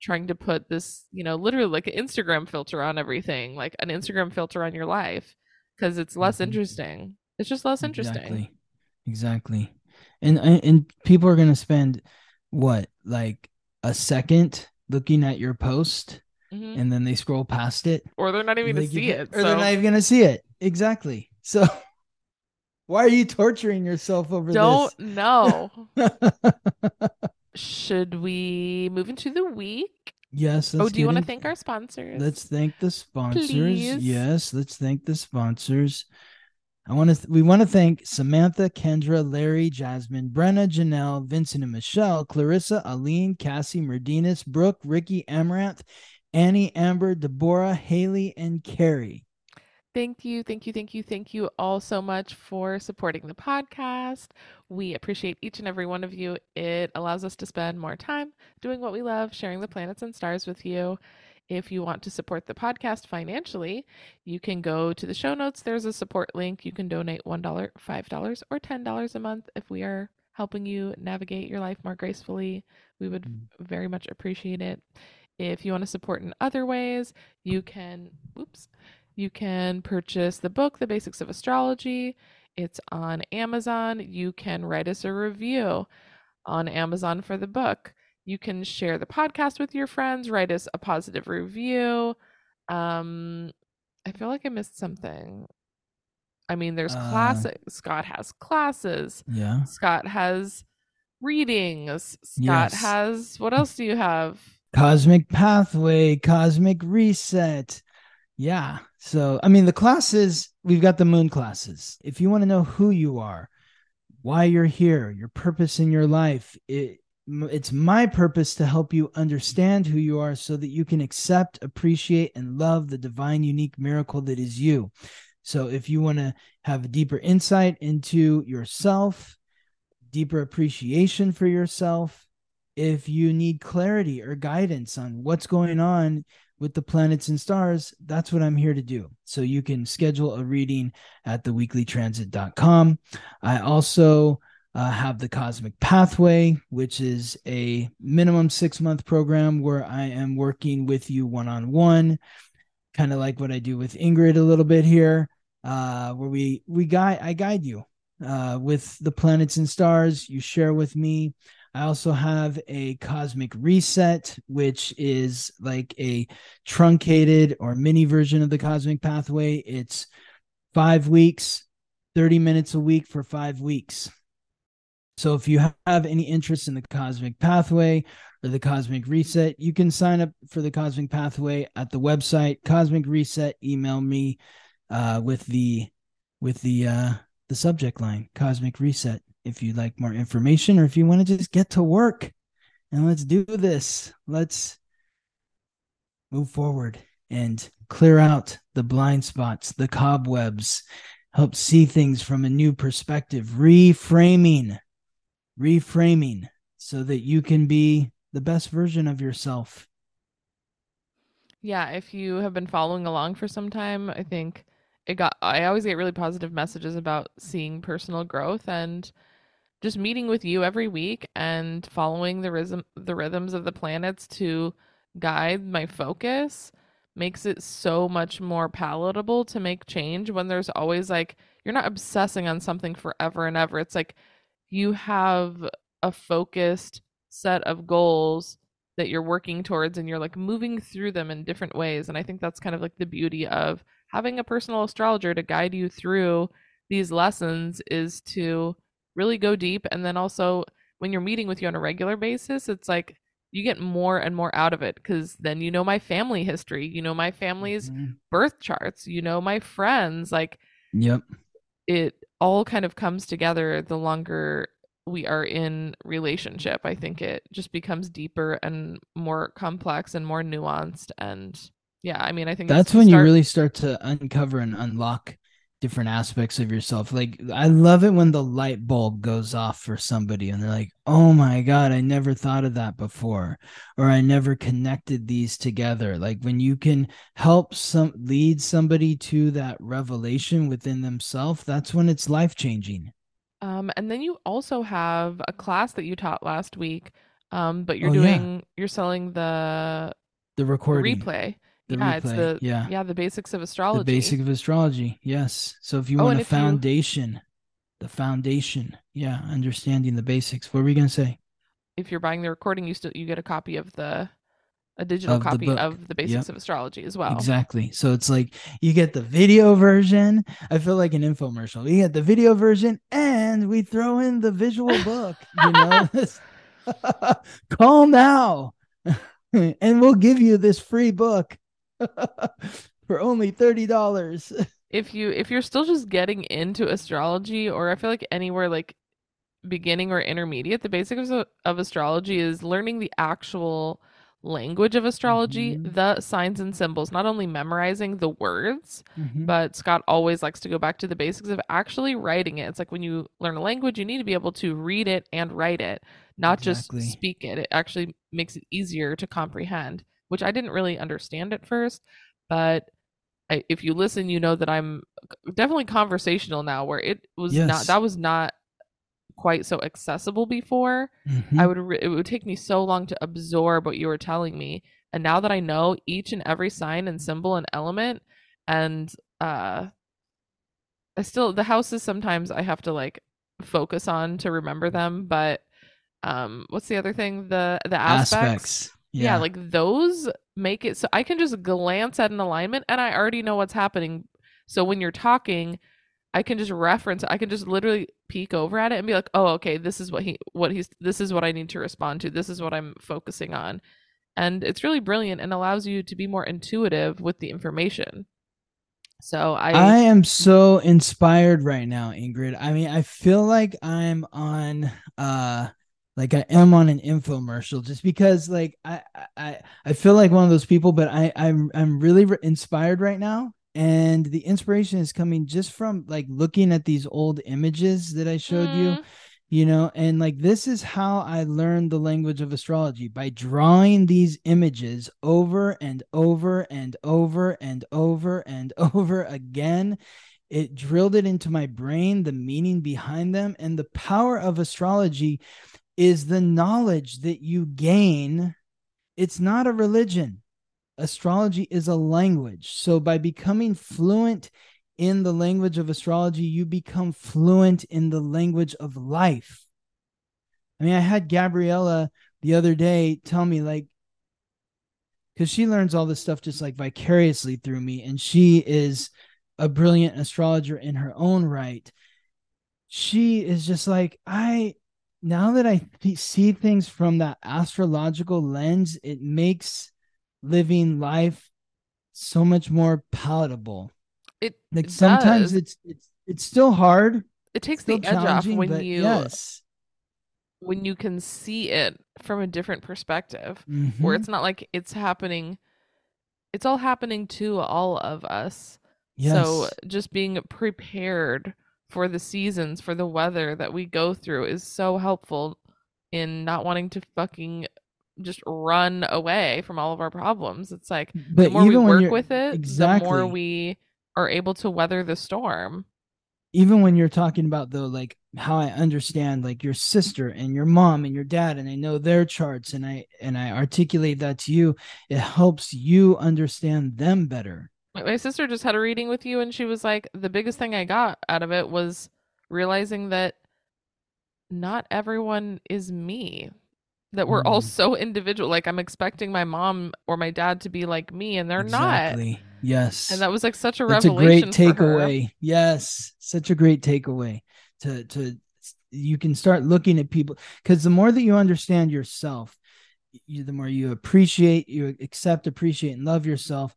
[SPEAKER 1] trying to put this, you know, literally like an Instagram filter on everything, like an Instagram filter on your life, because it's less
[SPEAKER 3] Mhm.
[SPEAKER 1] interesting. It's just less interesting.
[SPEAKER 3] Exactly. Exactly. And and people are gonna spend what like a second looking at your post
[SPEAKER 1] Mhm.
[SPEAKER 3] and then they scroll past it.
[SPEAKER 1] Or they're not even gonna see it.
[SPEAKER 3] Or they're not even gonna see it. Exactly. So [laughs] why are you torturing yourself over this?
[SPEAKER 1] don't know. [laughs] Should we move into the week?
[SPEAKER 3] yes.
[SPEAKER 1] oh, do you want to
[SPEAKER 3] in-
[SPEAKER 1] thank our sponsors?
[SPEAKER 3] Let's thank the sponsors.
[SPEAKER 1] Please.
[SPEAKER 3] Yes, let's thank the sponsors. I want to. Th- we want to thank Samantha, Kendra, Larry, Jasmine, Brenna, Janelle, Vincent and Michelle, Clarissa, Aline, Cassie, Merdinas, Brooke, Ricky, Amaranth, Annie, Amber, Deborah, Haley, and Carrie.
[SPEAKER 1] Thank you, thank you, thank you, thank you all so much for supporting the podcast. We appreciate each and every one of you. It allows us to spend more time doing what we love, sharing the planets and stars with you. If you want to support the podcast financially, you can go to the show notes. There's a support link. You can donate $1, $5, or $10 a month if we are helping you navigate your life more gracefully. We would
[SPEAKER 3] Mm.
[SPEAKER 1] very much appreciate it. If you want to support in other ways, you can, oops, you can purchase the book, The Basics of Astrology. It's on Amazon. You can write us a review on Amazon for the book. You can share the podcast with your friends, write us a positive review. Um, I feel like I missed something. I mean, there's
[SPEAKER 3] Uh,
[SPEAKER 1] classes. Scott has classes.
[SPEAKER 3] Yeah.
[SPEAKER 1] Scott has readings. Scott
[SPEAKER 3] Yes.
[SPEAKER 1] has what else do you have?
[SPEAKER 3] Cosmic Pathway, Cosmic Reset. Yeah. So, I mean, the classes, we've got the moon classes. If you want to know who you are, why you're here, your purpose in your life, it, it's my purpose to help you understand who you are so that you can accept, appreciate, and love the divine, unique miracle that is you. So if you want to have a deeper insight into yourself, deeper appreciation for yourself, if you need clarity or guidance on what's going on with the planets and stars, that's what I'm here to do. So you can schedule a reading at theweeklytransit.com. I also uh, have the Cosmic Pathway, which is a minimum six month program where I am working with you one on one, kind of like what I do with Ingrid a little bit here, uh, where we we guide I guide you uh, with the planets and stars. You share with me. I also have a cosmic reset, which is like a truncated or mini version of the cosmic pathway. It's five weeks, 30 minutes a week for five weeks. So if you have any interest in the cosmic pathway or the cosmic reset, you can sign up for the cosmic pathway at the website cosmic reset. Email me uh, with the with the uh, the subject line cosmic reset if you'd like more information or if you want to just get to work and let's do this. Let's move forward and clear out the blind spots, the cobwebs, help see things from a new perspective, reframing, reframing so that you can be the best version of yourself.
[SPEAKER 1] Yeah, if you have been following along for some time, I think it got I always get really positive messages about seeing personal growth and just meeting with you every week and following the rhythm the rhythms of the planets to guide my focus makes it so much more palatable to make change when there's always like you're not obsessing on something forever and ever. It's like you have a focused set of goals that you're working towards and you're like moving through them in different ways and I think that's kind of like the beauty of having a personal astrologer to guide you through these lessons is to really go deep and then also when you're meeting with you on a regular basis it's like you get more and more out of it because then you know my family history you know my family's
[SPEAKER 3] Mhm.
[SPEAKER 1] birth charts you know my friends like
[SPEAKER 3] Yep.
[SPEAKER 1] it all kind of comes together the longer we are in relationship i think it just becomes deeper and more complex and more nuanced and yeah i mean i think
[SPEAKER 3] That's when you really start to uncover and unlock different aspects of yourself. Like I love it when the light bulb goes off for somebody and they're like, "Oh my god, I never thought of that before." Or I never connected these together. Like when you can help some lead somebody to that revelation within themselves, that's when it's life-changing.
[SPEAKER 1] Um, and then you also have a class that you taught last week, um, but you're
[SPEAKER 3] Oh, yeah.
[SPEAKER 1] doing you're selling the,
[SPEAKER 3] The
[SPEAKER 1] the
[SPEAKER 3] recording,
[SPEAKER 1] replay.
[SPEAKER 3] The
[SPEAKER 1] yeah, it's the
[SPEAKER 3] yeah.
[SPEAKER 1] yeah the basics of astrology.
[SPEAKER 3] the basic of astrology. Yes. So if you
[SPEAKER 1] Oh,
[SPEAKER 3] want a
[SPEAKER 1] if you-
[SPEAKER 3] foundation, the foundation, yeah, understanding the basics. What were we gonna say?
[SPEAKER 1] If you're buying the recording, you still you get a copy of the a digital
[SPEAKER 3] Of
[SPEAKER 1] copy
[SPEAKER 3] book.
[SPEAKER 1] of the basics
[SPEAKER 3] Yep.
[SPEAKER 1] of astrology as well.
[SPEAKER 3] Exactly. So it's like you get the video version. I feel like an infomercial. You get the video version and we throw in the visual [laughs] book, you know. [laughs] Call now [laughs] and we'll give you this free book [laughs] for only $30. [laughs]
[SPEAKER 1] if you if you're still just getting into astrology or i feel like anywhere like beginning or intermediate the basics of, of astrology is learning the actual language of astrology
[SPEAKER 3] Mhm.
[SPEAKER 1] the signs and symbols not only memorizing the words
[SPEAKER 3] Mhm.
[SPEAKER 1] but scott always likes to go back to the basics of actually writing it it's like when you learn a language you need to be able to read it and write it not
[SPEAKER 3] Exactly.
[SPEAKER 1] just speak it it actually makes it easier to comprehend which i didn't really understand at first but I, if you listen you know that i'm definitely conversational now where it was not that was not quite so accessible before
[SPEAKER 3] Mhm.
[SPEAKER 1] I would re- it would take me so long to absorb what you were telling me and now that I know each and every sign and symbol and element and uh I still the houses sometimes I have to like focus on to remember them but um what's the other thing the the aspects,
[SPEAKER 3] aspects.
[SPEAKER 1] Yeah. like those make it so I can just glance at an alignment and I already know what's happening so when you're talking I can just reference I can just literally peek over at it and be like, "Oh, okay, this is what he what he's this is what I need to respond to. This is what I'm focusing on." And it's really brilliant and allows you to be more intuitive with the information. So I,
[SPEAKER 3] I am so inspired right now, Ingrid. I mean, I feel like I'm on uh like I am on an infomercial just because like I I I feel like one of those people but I I'm I'm really re- inspired right now. And the inspiration is coming just from like looking at these old images that I showed you
[SPEAKER 1] Mm.
[SPEAKER 3] you know? And like this is how I learned the language of astrology by drawing these images over and over and over and over and [laughs] over again. It drilled it into my brain the meaning behind them and the power of astrology is the knowledge that you gain. It's not a religion. Astrology is a language. So by becoming fluent in the language of astrology, you become fluent in the language of life. I mean, I had Gabriella the other day tell me, like, because she learns all this stuff just like vicariously through me, and she is a brilliant astrologer in her own right. She is just like, I now that I th- see things from that astrological lens, it makes living life so much more palatable.
[SPEAKER 1] It
[SPEAKER 3] Like
[SPEAKER 1] it
[SPEAKER 3] sometimes it's it's it's still hard,
[SPEAKER 1] it takes the edge off when you
[SPEAKER 3] yes,
[SPEAKER 1] when you can see it from a different perspective where
[SPEAKER 3] Mhm.
[SPEAKER 1] it's not like it's happening it's all happening to all of us
[SPEAKER 3] yes,
[SPEAKER 1] so just being prepared for the seasons for the weather that we go through is so helpful in not wanting to fucking just run away from all of our problems. It's like
[SPEAKER 3] but
[SPEAKER 1] the more we work with it
[SPEAKER 3] exactly
[SPEAKER 1] the more we are able to weather the storm.
[SPEAKER 3] Even when you're talking about though like how i understand like your sister and your mom and your dad and i know their charts and i and i articulate that to you it helps you understand them better
[SPEAKER 1] My- sister just had a reading with you, and she was like, the biggest thing I got out of it was realizing that not everyone is me. That we're all
[SPEAKER 3] Mm.
[SPEAKER 1] so individual. Like I'm expecting my mom or my dad to be like me, and they're
[SPEAKER 3] exactly yes
[SPEAKER 1] not. And that was like such a
[SPEAKER 3] that's a
[SPEAKER 1] revelation.
[SPEAKER 3] great
[SPEAKER 1] for her.
[SPEAKER 3] takeaway yes such a great takeaway to to you can start looking at people because the more that you understand yourself you, the more you appreciate you accept appreciate and love yourself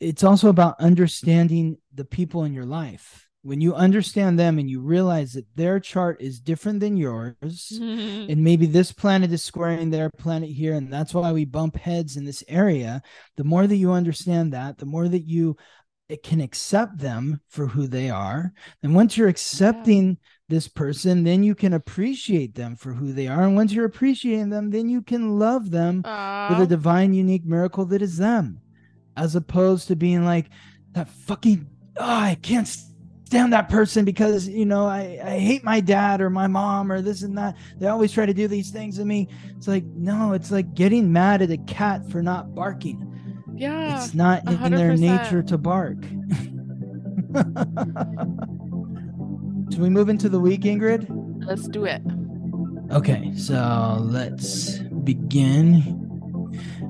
[SPEAKER 3] it's also about understanding the people in your life. When you understand them and you realize that their chart is different than yours mm-hmm. and maybe this planet is squaring their planet here and that's why we bump heads in this area the more that you understand that the more that you it can accept them for who they are. And once you're accepting this person then you can appreciate them for who they are. And once you're appreciating them then you can love them with
[SPEAKER 1] Aw.
[SPEAKER 3] a divine unique miracle that is them as opposed to being like that fucking oh, i can't stand that person because you know I, I hate my dad or my mom or this and that they always try to do these things to me it's like no it's like getting mad at a cat for not barking
[SPEAKER 1] yeah.
[SPEAKER 3] it's not
[SPEAKER 1] a
[SPEAKER 3] in their nature to bark [laughs] should we move into the week ingrid
[SPEAKER 1] Let's do it.
[SPEAKER 3] Okay, so let's begin.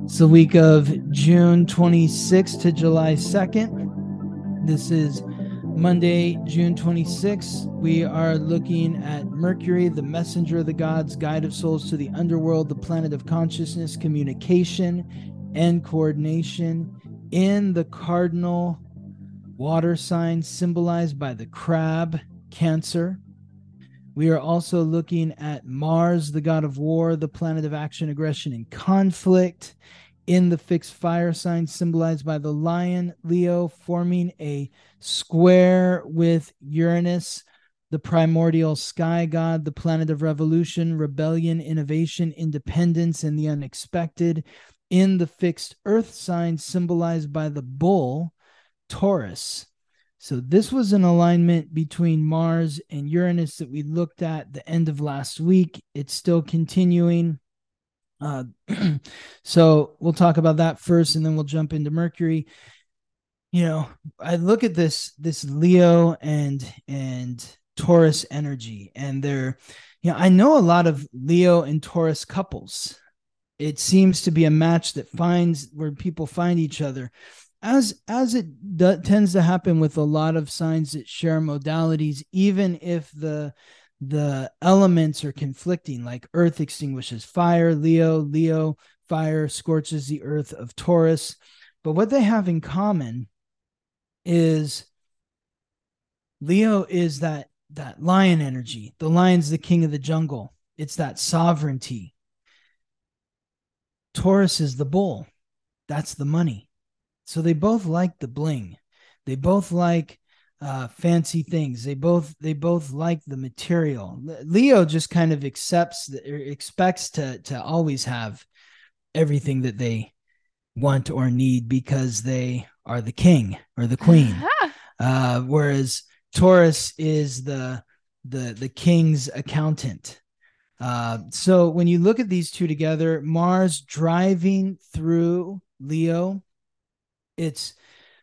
[SPEAKER 3] It's the week of June 26th to July 2nd. This is Monday, June 26th. We are looking at Mercury, the messenger of the gods, guide of souls to the underworld, the planet of consciousness, communication, and coordination in the cardinal water sign symbolized by the crab, Cancer. We are also looking at Mars, the god of war, the planet of action, aggression, and conflict, in the fixed fire sign symbolized by the lion, Leo, forming a square with Uranus, the primordial sky god, the planet of revolution, rebellion, innovation, independence, and the unexpected, in the fixed earth sign symbolized by the bull, Taurus. So this was an alignment between Mars and Uranus that we looked at the end of last week. It's still continuing. Uh, [clears throat] so we'll talk about that first, and then we'll jump into Mercury. You know, I look at this this Leo and and Taurus energy, and they're, you know, I know a lot of Leo and Taurus couples. It seems to be a match that finds where people find each other as as it do, tends to happen with a lot of signs that share modalities even if the the elements are conflicting like earth extinguishes fire leo leo fire scorches the earth of taurus but what they have in common is leo is that that lion energy the lion's the king of the jungle it's that sovereignty. Taurus is the bull. That's the money. So they both like the bling. They both like uh, fancy things. They both they both like the material. Leo just kind of accepts or expects to to always have everything that they want or need because they are the king or the queen. [laughs] uh, whereas Taurus is the the the king's accountant. Uh, so when you look at these two together, Mars driving through Leo, it's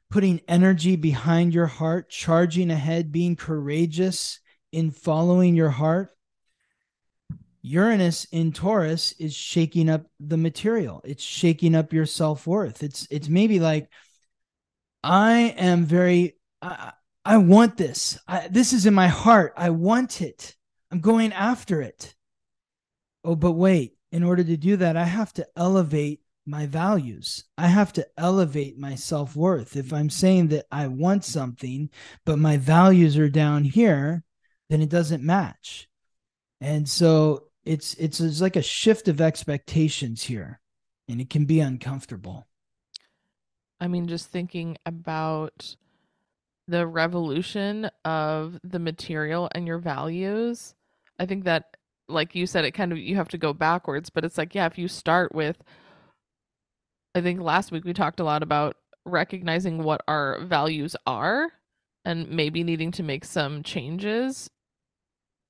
[SPEAKER 3] putting energy behind your heart, charging ahead, being courageous in following your heart. Uranus in Taurus is shaking up the material. It's shaking up your self-worth. It's it's maybe like I am very I, I want this. I, this is in my heart. I want it. I'm going after it. Oh, but wait, in order to do that, I have to elevate my values. I have to elevate my self worth. If I'm saying that I want something, but my values are down here, then it doesn't match. And so it's it's, it's like a shift of expectations here, and it can be uncomfortable.
[SPEAKER 1] I mean, just thinking about the revolution of the material and your values, I think that, like you said, it kind of you have to go backwards, but it's like, yeah, if you start with, I think last week we talked a lot about recognizing what our values are and maybe needing to make some changes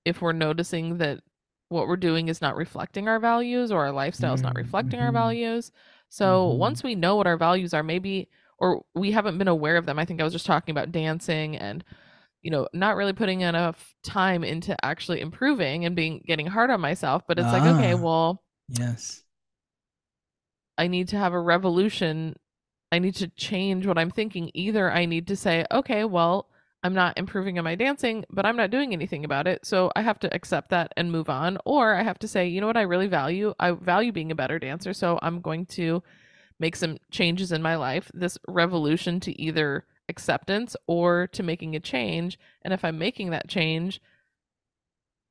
[SPEAKER 1] if we're noticing that what we're doing is not reflecting our values or our lifestyle is not reflecting our
[SPEAKER 3] Mhm.
[SPEAKER 1] values. So
[SPEAKER 3] Mhm.
[SPEAKER 1] once we know what our values are, maybe or we haven't been aware of them. I think I was just talking about dancing and you know, not really putting enough time into actually improving and being getting hard on myself, but it's like, okay,
[SPEAKER 3] Ah.
[SPEAKER 1] well,
[SPEAKER 3] Yes.
[SPEAKER 1] I need to have a revolution. I need to change what I'm thinking. Either I need to say, okay, well, I'm not improving in my dancing, but I'm not doing anything about it. So I have to accept that and move on. Or I have to say, you know what I really value? I value being a better dancer. So I'm going to make some changes in my life. This revolution to either acceptance or to making a change. And if I'm making that change,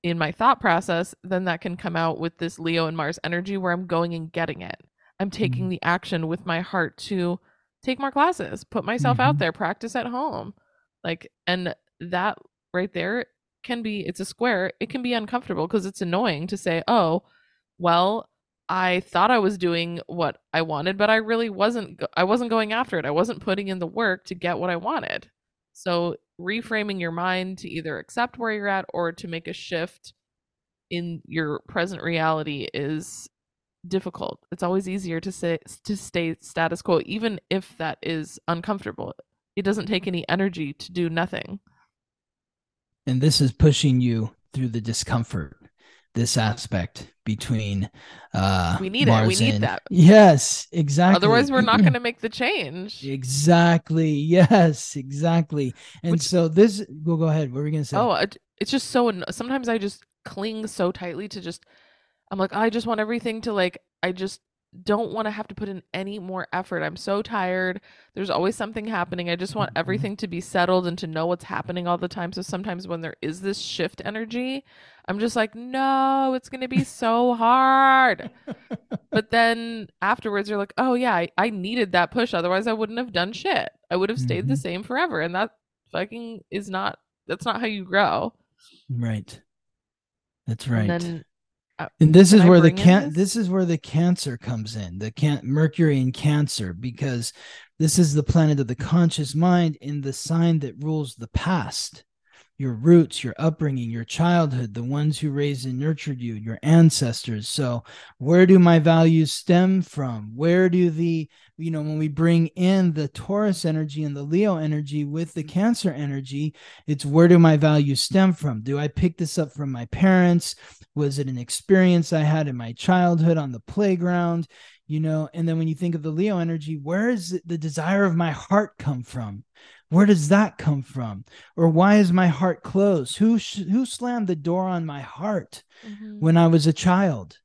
[SPEAKER 1] in my thought process, then that can come out with this Leo and Mars energy where I'm going and getting it. I'm taking
[SPEAKER 3] Mhm.
[SPEAKER 1] the action with my heart to take more classes, put myself out
[SPEAKER 3] Mhm.
[SPEAKER 1] there, practice at home. Like, and that right there can be, it's a square. It can be uncomfortable because it's annoying to say, oh, well, I thought I was doing what I wanted, but I really wasn't, go- I wasn't going after it. I wasn't putting in the work to get what I wanted. So reframing your mind to either accept where you're at or to make a shift in your present reality is difficult. It's always easier to say to stay status quo even if that is uncomfortable. It doesn't take any energy to do nothing.
[SPEAKER 3] and this is pushing you through the discomfort this aspect between uh
[SPEAKER 1] We need it. We
[SPEAKER 3] Mars
[SPEAKER 1] need
[SPEAKER 3] and-
[SPEAKER 1] that.
[SPEAKER 3] yes exactly
[SPEAKER 1] Otherwise we're not going to make the change.
[SPEAKER 3] exactly yes exactly and
[SPEAKER 1] Which-
[SPEAKER 3] so this go go ahead what were we gonna say
[SPEAKER 1] Oh, it's just so sometimes I just cling so tightly to just I'm like I just want everything to like I just don't want to have to put in any more effort. I'm so tired. There's always something happening. I just want
[SPEAKER 3] Mhm.
[SPEAKER 1] everything to be settled and to know what's happening all the time. So sometimes when there is this shift energy, I'm just like, "No, it's going to be so hard." but then afterwards you're like, "Oh yeah, I, I needed that push otherwise I wouldn't have done shit. I would have stayed the
[SPEAKER 3] Mhm.
[SPEAKER 1] same forever." And that fucking is not that's not how you grow.
[SPEAKER 3] right that's right
[SPEAKER 1] And then uh,
[SPEAKER 3] And this is
[SPEAKER 1] I
[SPEAKER 3] where the can
[SPEAKER 1] this?
[SPEAKER 3] this is where the cancer comes in. The can Mercury in Cancer because this is the planet of the conscious mind in the sign that rules the past. Your roots, your upbringing, your childhood, the ones who raised and nurtured you, your ancestors. So, where do my values stem from? Where do the, you know, when we bring in the Taurus energy and the Leo energy with the Cancer energy, it's where do my values stem from? Do I pick this up from my parents? Was it an experience I had in my childhood on the playground? You know, and then when you think of the Leo energy, where is it- the desire of my heart come from? Where does that come from? Or why is my heart closed? Who sh- who slammed the door on my heart
[SPEAKER 1] mhm.
[SPEAKER 3] when I was a child?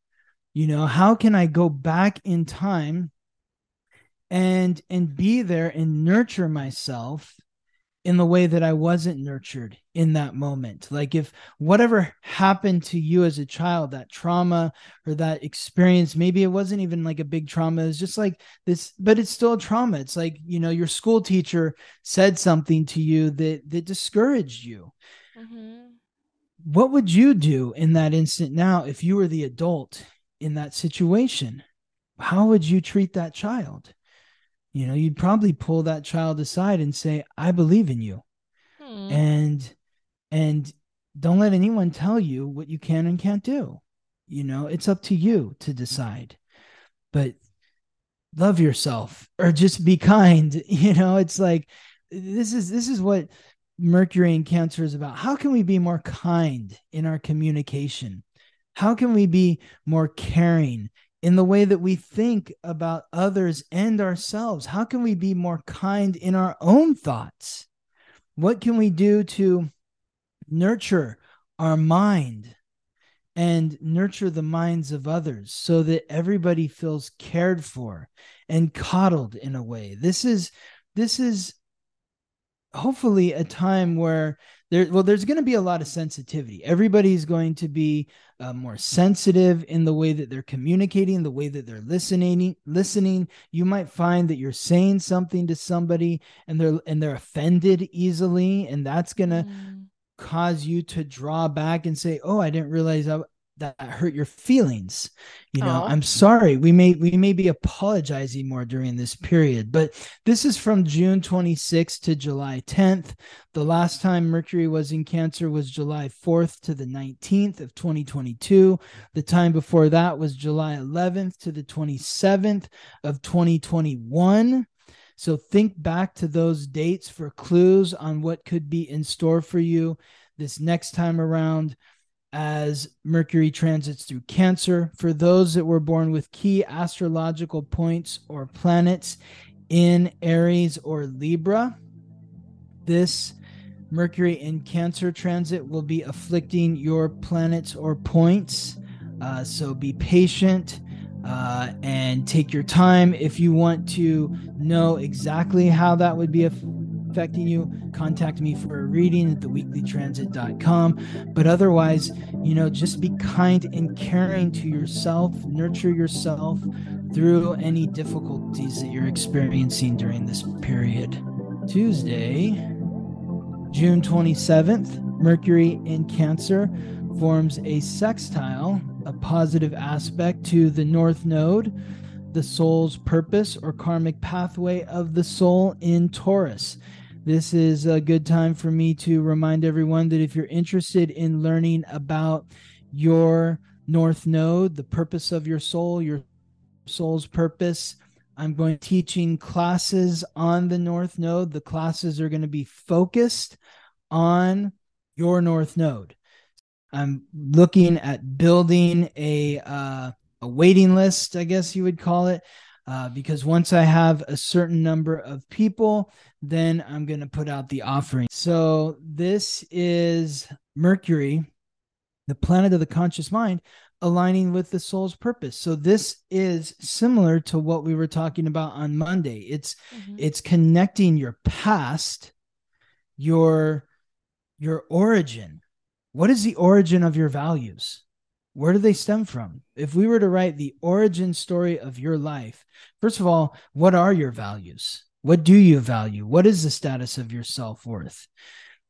[SPEAKER 3] You know, how can I go back in time and and be there and nurture myself in the way that I wasn't nurtured in that moment. Like if whatever happened to you as a child, that trauma or that experience, maybe it wasn't even like a big trauma. It's just like this, but it's still a trauma. It's like, you know, your school teacher said something to you that that discouraged you. Mm-hmm. What would you do in that instant now if you were the adult in that situation? How would you treat that child? You know you'd probably pull that child aside and say i believe in you. Hmm. and and don't let anyone tell you what you can and can't do. You know it's up to you to decide. But love yourself or just be [laughs] kind. You know it's like this is this is what mercury and cancer is about. How can we be more kind in our communication? How can we be more caring in the way that we think about others and ourselves? How can we be more kind in our own thoughts? What can we do to nurture our mind and nurture the minds of others so that everybody feels cared for and coddled in a way? This is this is hopefully a time where there well there's going to be a lot of sensitivity everybody's going to be uh, more sensitive in the way that they're communicating the way that they're listening listening you might find that you're saying something to somebody and they're and they're offended easily and that's going to mm. cause you to draw back and say oh i didn't realize I, that hurt your feelings. You know i'm sorry we may we may be apologizing more during this period but this is from june 26th to july 10th the last time mercury was in cancer was july 4th to the 19th of 2022 the time before that was july 11th to the 27th of 2021 so think back to those dates for clues on what could be in store for you this next time around as Mercury transits through Cancer. For those that were born with key astrological points or planets in Aries or Libra, this Mercury in Cancer transit will be afflicting your planets or points. Uh, so be patient uh, and take your time. If you want to know exactly how that would be affecting you, contact me for a reading at theweeklytransit.com. But otherwise, you know, just be kind and caring to yourself, nurture yourself through any difficulties that you're experiencing during this period. Tuesday, June 27th, Mercury in Cancer forms a sextile, a positive aspect to the North Node, the soul's purpose or karmic pathway of the soul in Taurus. This is a good time for me to remind everyone that if you're interested in learning about your North Node, the purpose of your soul, your soul's purpose, I'm going to teaching classes on the North Node. The classes are going to be focused on your North Node. I'm looking at building a uh, a waiting list, I guess you would call it, uh, because once I have a certain number of people, then I'm going to put out the offering. So this is Mercury, the planet of the conscious mind, aligning with the soul's purpose. So this is similar to what we were talking about on Monday. It's mm-hmm. it's connecting your past, your your origin. What is the origin of your values? Where do they stem from? If we were to write the origin story of your life, first of all, what are your values? What do you value? What is the status of your self worth?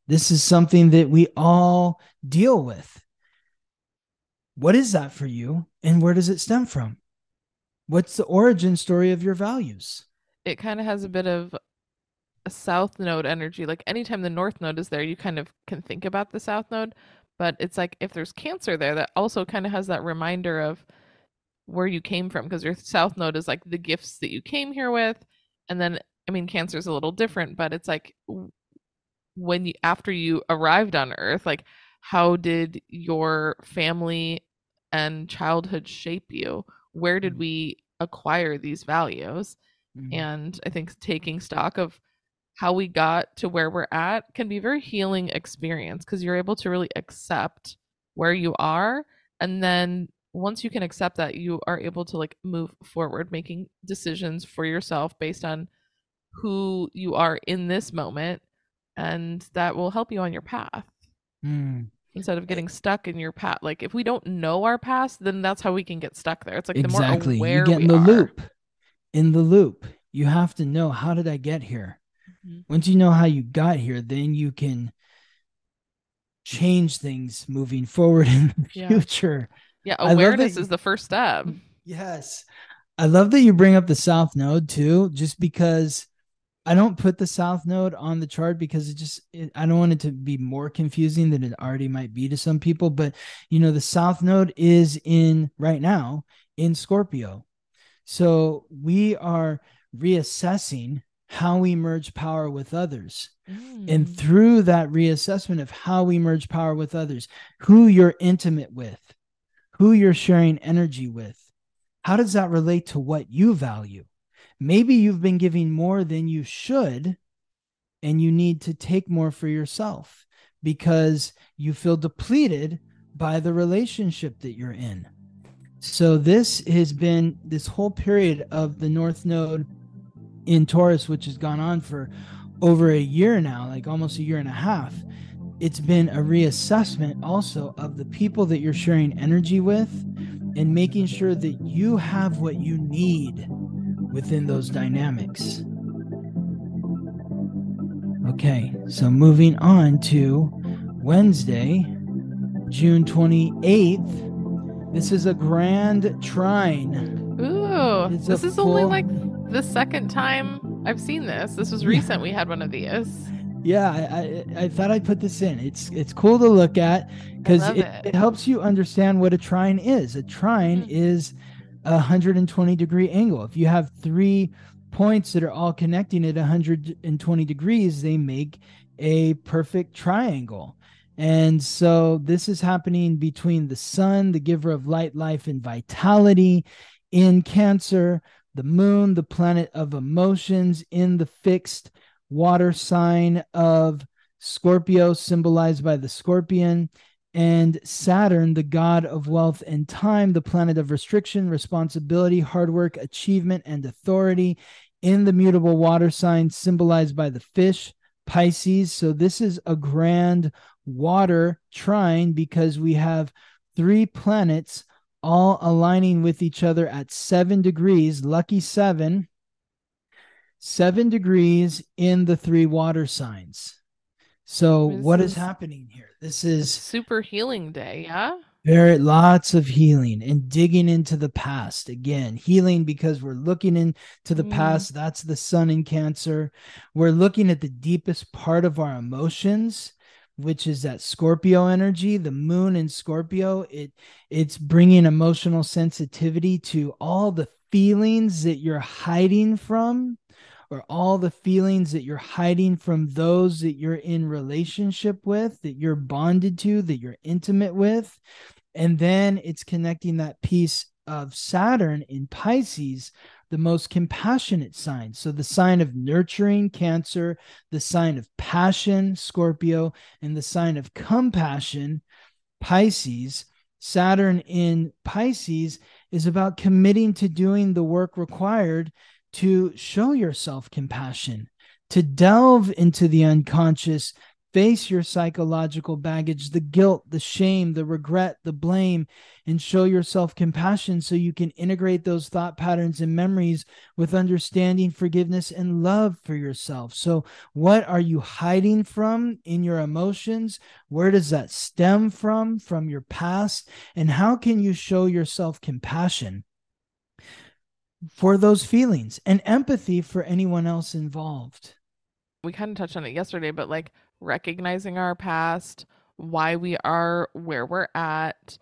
[SPEAKER 3] This is something that we all deal with. What is that for you? And where does it stem from? What's the origin story of your values?
[SPEAKER 1] It kind of has a bit of a south node energy. Like anytime the north node is there, you kind of can think about the south node but it's like if there's cancer there that also kind of has that reminder of where you came from because your south node is like the gifts that you came here with and then i mean cancer is a little different but it's like when you after you arrived on earth like how did your family and childhood shape you where did mm-hmm. we acquire these values mm-hmm. and i think taking stock of how we got to where we're at can be a very healing experience because you're able to really accept where you are and then once you can accept that you are able to like move forward making decisions for yourself based on who you are in this moment and that will help you on your path
[SPEAKER 3] Mm.
[SPEAKER 1] instead of getting stuck in your path. Like if we don't know our past, then that's how we can get stuck there. It's like
[SPEAKER 3] exactly.
[SPEAKER 1] the more aware
[SPEAKER 3] you get in the
[SPEAKER 1] are.
[SPEAKER 3] loop. In the loop. You have to know how did I get here?
[SPEAKER 1] Mhm.
[SPEAKER 3] Once you know how you got here, then you can change things moving forward [laughs] in the
[SPEAKER 1] Yeah.
[SPEAKER 3] future.
[SPEAKER 1] Yeah,
[SPEAKER 3] that
[SPEAKER 1] awareness
[SPEAKER 3] you-
[SPEAKER 1] is the first step.
[SPEAKER 3] Yes. I love that you bring up the South Node too, just because I don't put the South Node on the chart because it just, it, I don't want it to be more confusing than it already might be to some people. But, you know, the South Node is in right now in Scorpio. So we are reassessing how we merge power with others. And
[SPEAKER 1] Mm.
[SPEAKER 3] through that reassessment of how we merge power with others, who you're intimate with, who you're sharing energy with, how does that relate to what you value? Maybe you've been giving more than you should, and you need to take more for yourself because you feel depleted by the relationship that you're in. So, this has been this whole period of the North Node in Taurus, which has gone on for over a year now, like almost a year and a half. It's been a reassessment also of the people that you're sharing energy with and making sure that you have what you need within those dynamics. Okay, so moving on to Wednesday, June 28th. This is a grand trine.
[SPEAKER 1] Ooh, this is only like the second time I've seen this. This was recent. We had one of these.
[SPEAKER 3] Yeah, I, I, I thought I'd put this in. It's it's cool to look at because it,
[SPEAKER 1] it.
[SPEAKER 3] it helps you understand what a trine is. A trine
[SPEAKER 1] Mhm.
[SPEAKER 3] is a 120 degree angle. If you have three points that are all connecting at 120 degrees, they make a perfect triangle. And so this is happening between the sun, the giver of light, life, and vitality in Cancer, the moon, the planet of emotions in the fixed water sign of Scorpio, symbolized by the scorpion, and Saturn, the god of wealth and time, the planet of restriction, responsibility, hard work, achievement, and authority, in the mutable water sign, symbolized by the fish, Pisces. So, this is a grand water trine because we have three planets all aligning with each other at seven degrees, lucky seven seven degrees in the three water signs. So
[SPEAKER 1] This
[SPEAKER 3] what is,
[SPEAKER 1] is-
[SPEAKER 3] happening here? This is
[SPEAKER 1] super healing day, yeah?
[SPEAKER 3] very lots of healing and digging into the past again healing because we're looking into the
[SPEAKER 1] Mm.
[SPEAKER 3] past that's the sun in cancer we're looking at the deepest part of our emotions which is that scorpio energy the moon in scorpio it it's bringing emotional sensitivity to all the feelings that you're hiding from or all the feelings that you're hiding from those that you're in relationship with that you're bonded to that you're intimate with. And then it's connecting that piece of Saturn in Pisces, the most compassionate sign. So the sign of nurturing, Cancer, the sign of passion, Scorpio, and the sign of compassion, Pisces. Saturn in Pisces is about committing to doing the work required to show yourself compassion, to delve into the unconscious, face your psychological baggage, the guilt, the shame, the regret, the blame, and show yourself compassion so you can integrate those thought patterns and memories with understanding, forgiveness, and love for yourself. So, what are you hiding from in your emotions? Where does that stem from, from your past? And how can you show yourself compassion? For those feelings and empathy for anyone else involved.
[SPEAKER 1] We kind of touched on it yesterday, but like recognizing our past, why we are where we're at,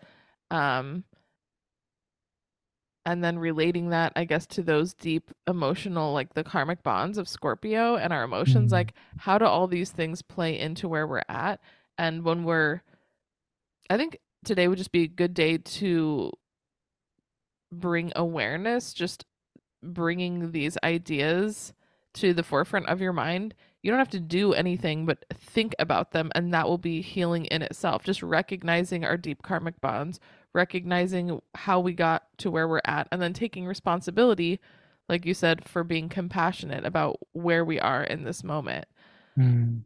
[SPEAKER 1] um, and then relating that, I guess, to those deep emotional, like the karmic bonds of Scorpio and our emotions.
[SPEAKER 3] Mhm.
[SPEAKER 1] Like, how do all these things play into where we're at? And when we're, I think today would just be a good day to bring awareness, just bringing these ideas to the forefront of your mind. You don't have to do anything but think about them, and that will be healing in itself. Just recognizing our deep karmic bonds, recognizing how we got to where we're at, and then taking responsibility, like you said, for being compassionate about where we are in this moment.
[SPEAKER 3] Mm.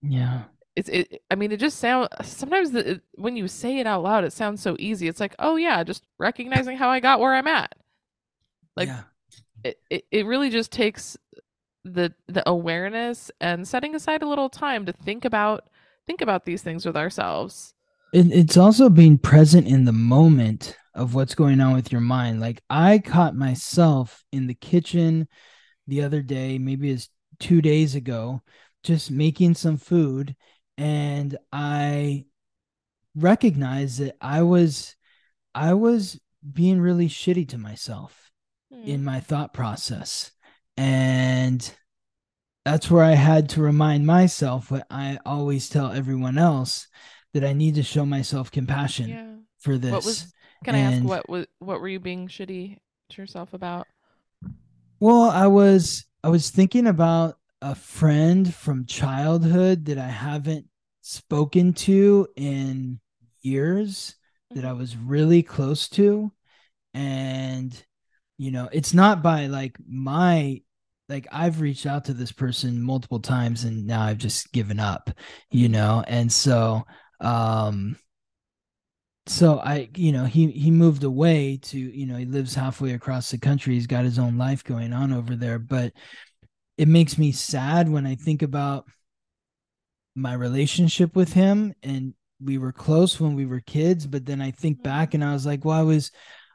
[SPEAKER 3] Yeah.
[SPEAKER 1] it's it i mean it just sounds sometimes the, it- when you say it out loud it sounds so easy it's like oh yeah just recognizing how i got where i'm at like
[SPEAKER 3] yeah.
[SPEAKER 1] it, it, it really just takes the the awareness and setting aside a little time to think about think about these things with ourselves
[SPEAKER 3] It, it's also being present in the moment of what's going on with your mind. Like I caught myself in the kitchen the other day, maybe it's two days ago, just making some food, and I recognized that I was I was being really shitty to myself hmm. in my thought process. And that's where I had to remind myself what I always tell everyone else that I need to show myself compassion
[SPEAKER 1] yeah.
[SPEAKER 3] for this.
[SPEAKER 1] what was can i ask what was what were you being shitty to yourself about?
[SPEAKER 3] Well, I was I was thinking about a friend from childhood that I haven't spoken to in years that I mm-hmm. was really close to. And you know, it's not by like my like I've reached out to this person multiple times and now I've just given up, you know. And so um so I, you know, he he moved away to, you know, he lives halfway across the country. He's got his own life going on over there, but it makes me sad when I think about my relationship with him and we were close when we were kids, but then I think back and I was like, well, I was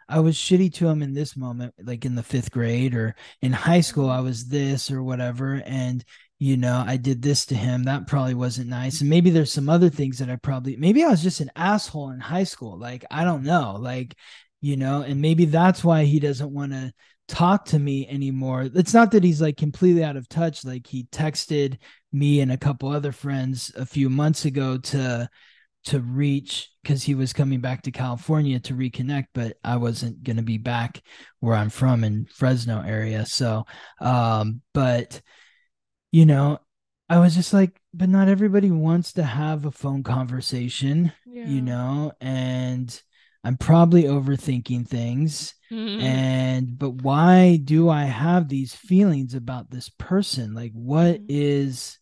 [SPEAKER 3] I was shitty to him in this moment, like in the fifth grade or in high school, I was this or whatever. And, you know, I did this to him. That probably wasn't nice. And maybe there's some other things that I probably, maybe I was just an asshole in high school. Like, I don't know. Like, you know, and maybe that's why he doesn't want to talk to me anymore. It's not that he's like completely out of touch. Like, he texted me and a couple other friends a few months ago to, to reach because he was coming back to California to reconnect, but I wasn't going to be back where I'm from in Fresno area. So, um, but you know, I was just like, but not everybody wants to have a phone conversation,
[SPEAKER 1] yeah
[SPEAKER 3] you know, and I'm probably overthinking things.
[SPEAKER 1] Mhm.
[SPEAKER 3] And, but why do I have these feelings about this person? Like, what
[SPEAKER 1] Mhm.
[SPEAKER 3] is,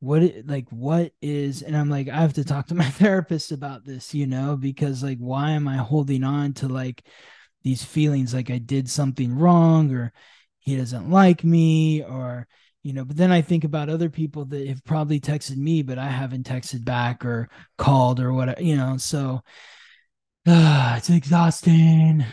[SPEAKER 3] what it, like what is and i'm like i have to talk to [laughs] my therapist about this you know because like why am i holding on to like these feelings? Like i did something wrong or he doesn't like me or you know but then i think about other people that have probably texted me but i haven't texted back or called or whatever you know so ah, [sighs] it's exhausting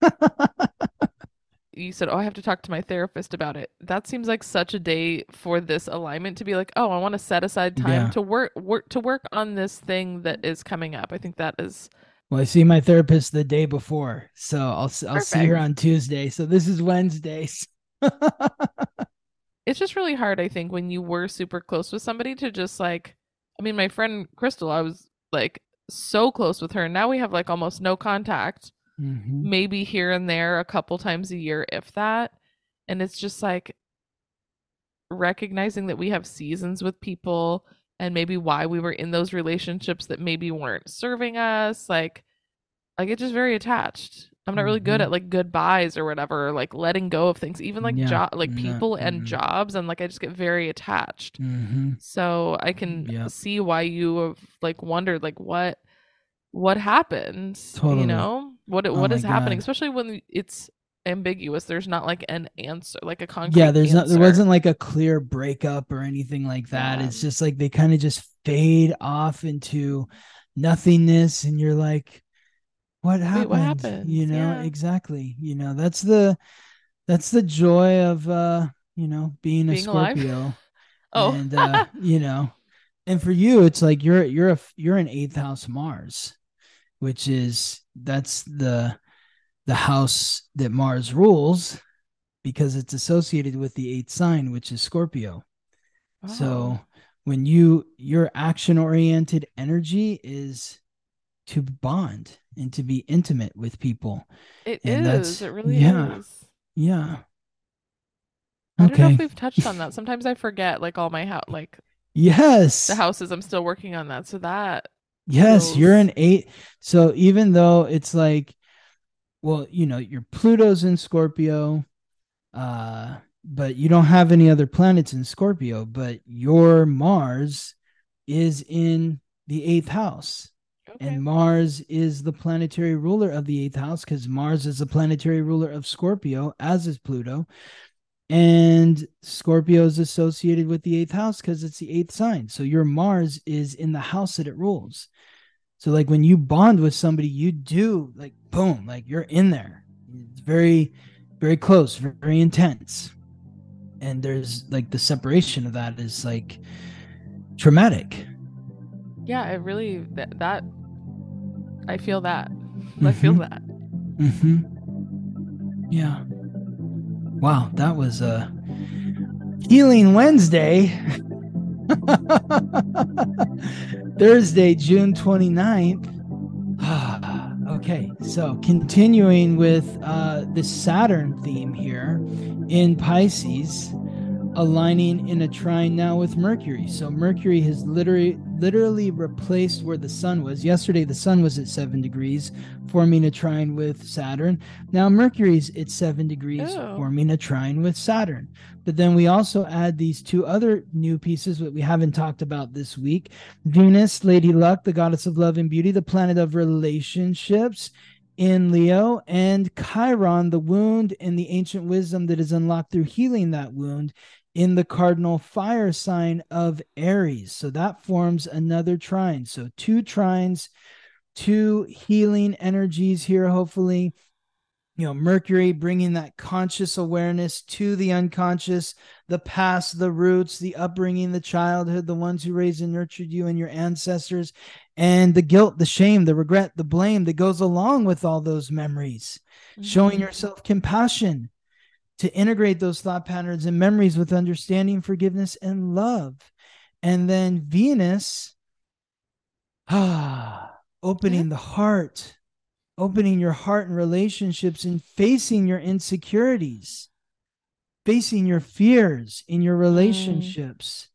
[SPEAKER 3] [laughs]
[SPEAKER 1] you said, "Oh, I have to talk to my therapist about it." That seems like such a day for this alignment to be like, "Oh, I want to set aside time
[SPEAKER 3] Yeah.
[SPEAKER 1] to work work to work on this thing that is coming up." I think that is
[SPEAKER 3] well i see my therapist the day before so i'll s- i'll see her on tuesday so this is wednesdays
[SPEAKER 1] it's just really hard, I think, when you were super close with somebody to just like I mean, my friend Crystal, I was like so close with her. and Now we have like almost no contact.
[SPEAKER 3] Mhm.
[SPEAKER 1] maybe here and there a couple times a year if that and it's just like recognizing that we have seasons with people and maybe why we were in those relationships that maybe weren't serving us like I get just very attached i'm not really good
[SPEAKER 3] Mhm.
[SPEAKER 1] at like goodbyes or whatever or, like letting go of things even like
[SPEAKER 3] Yeah,
[SPEAKER 1] job like
[SPEAKER 3] no,
[SPEAKER 1] people and
[SPEAKER 3] mm-mm.
[SPEAKER 1] jobs and like i just get very attached
[SPEAKER 3] Mhm.
[SPEAKER 1] so i can
[SPEAKER 3] Yeah.
[SPEAKER 1] see why you have like wondered like what what happened
[SPEAKER 3] Totally.
[SPEAKER 1] you know what
[SPEAKER 3] Oh
[SPEAKER 1] what
[SPEAKER 3] my
[SPEAKER 1] happening
[SPEAKER 3] God.
[SPEAKER 1] especially when it's ambiguous there's not like an answer like a concrete
[SPEAKER 3] yeah there's not there wasn't like a clear breakup or anything like that
[SPEAKER 1] Yeah.
[SPEAKER 3] it's just like they kind of just fade off into nothingness and you're like what happened,
[SPEAKER 1] what happened?
[SPEAKER 3] you know
[SPEAKER 1] Yeah.
[SPEAKER 3] exactly you know that's the that's the joy of uh you know being a
[SPEAKER 1] Being alive?
[SPEAKER 3] scorpio [laughs]
[SPEAKER 1] oh
[SPEAKER 3] and uh you know and for you it's like you're you're a you're an eighth house mars which is that's the the house that mars rules because it's associated with the eighth sign which is scorpio. So
[SPEAKER 1] Oh.
[SPEAKER 3] when you your action oriented energy is to bond and to be intimate with people.
[SPEAKER 1] It
[SPEAKER 3] and that's-
[SPEAKER 1] is it really
[SPEAKER 3] yeah.
[SPEAKER 1] is.
[SPEAKER 3] Yeah.
[SPEAKER 1] I don't know if we've touched on that. [laughs] Sometimes i forget like all my house like
[SPEAKER 3] yes.
[SPEAKER 1] the houses i'm still working on that. So that
[SPEAKER 3] Yes, you're an eight. So even though it's like, well, you know, your Pluto's in Scorpio, uh, but you don't have any other planets in Scorpio, but your Mars is in the eighth house.
[SPEAKER 1] Okay.
[SPEAKER 3] And Mars is the planetary ruler of the eighth house because Mars is the planetary ruler of Scorpio, as is Pluto. And Scorpio is associated with the eighth house because it's the eighth sign. So your Mars is in the house that it rules. So, like when you bond with somebody, you do like boom, like you're in there. It's very, very close, very intense. And there's like the separation of that is like traumatic.
[SPEAKER 1] yeah, it really that, that I feel that. I feel
[SPEAKER 3] Mhm.
[SPEAKER 1] that.
[SPEAKER 3] Mm-hmm. Yeah. Wow, that was a healing Wednesday. [laughs] Thursday, June 29th. [sighs] okay, so continuing with uh, the Saturn theme here in Pisces, aligning in a trine now with Mercury. So Mercury has literally literally replaced where the sun was. Yesterday the sun was at 7 degrees, forming a trine with Saturn. Now Mercury's at 7 degrees,
[SPEAKER 1] Oh.
[SPEAKER 3] forming a trine with Saturn. But then we also add these two other new pieces that we haven't talked about this week. Venus, Lady Luck, the goddess of love and beauty, the planet of relationships in Leo, and Chiron, the wound and the ancient wisdom that is unlocked through healing that wound in the cardinal fire sign of Aries. So that forms another trine. So two trines, two healing energies here, hopefully. You know, Mercury bringing that conscious awareness to the unconscious, the past, the roots, the upbringing, the childhood, the ones who raised and nurtured you and your ancestors, and the guilt, the shame, the regret, the blame that goes along with all those memories. Showing
[SPEAKER 1] Mhm.
[SPEAKER 3] yourself compassion to integrate those thought patterns and memories with understanding, forgiveness, and love. And then Venus, ah, [sighs] opening the heart, opening your heart and relationships and facing your insecurities, facing your fears in your relationships.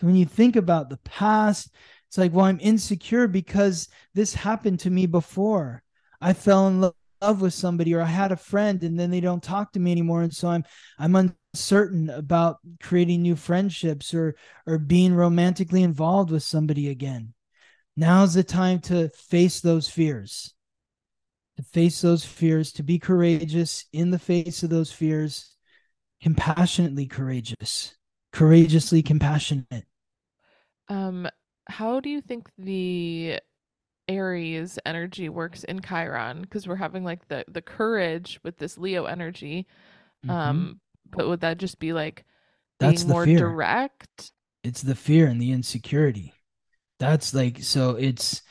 [SPEAKER 3] So when you think about the past, it's like, well, I'm insecure because this happened to me before. I fell in lo- love with somebody or I had a friend and then they don't talk to me anymore. And so I'm I'm uncertain about creating new friendships or or being romantically involved with somebody again. Now's the time to face those fears. To face those fears, to be courageous in the face of those fears, compassionately courageous, courageously compassionate.
[SPEAKER 1] Um, how do you think the Aries energy works in Chiron? Because we're having like the the courage with this Leo energy.
[SPEAKER 3] Mhm.
[SPEAKER 1] Um, but would that just be like being
[SPEAKER 3] That's the
[SPEAKER 1] more
[SPEAKER 3] fear.
[SPEAKER 1] direct?
[SPEAKER 3] it's the fear and the insecurity. That's like so it's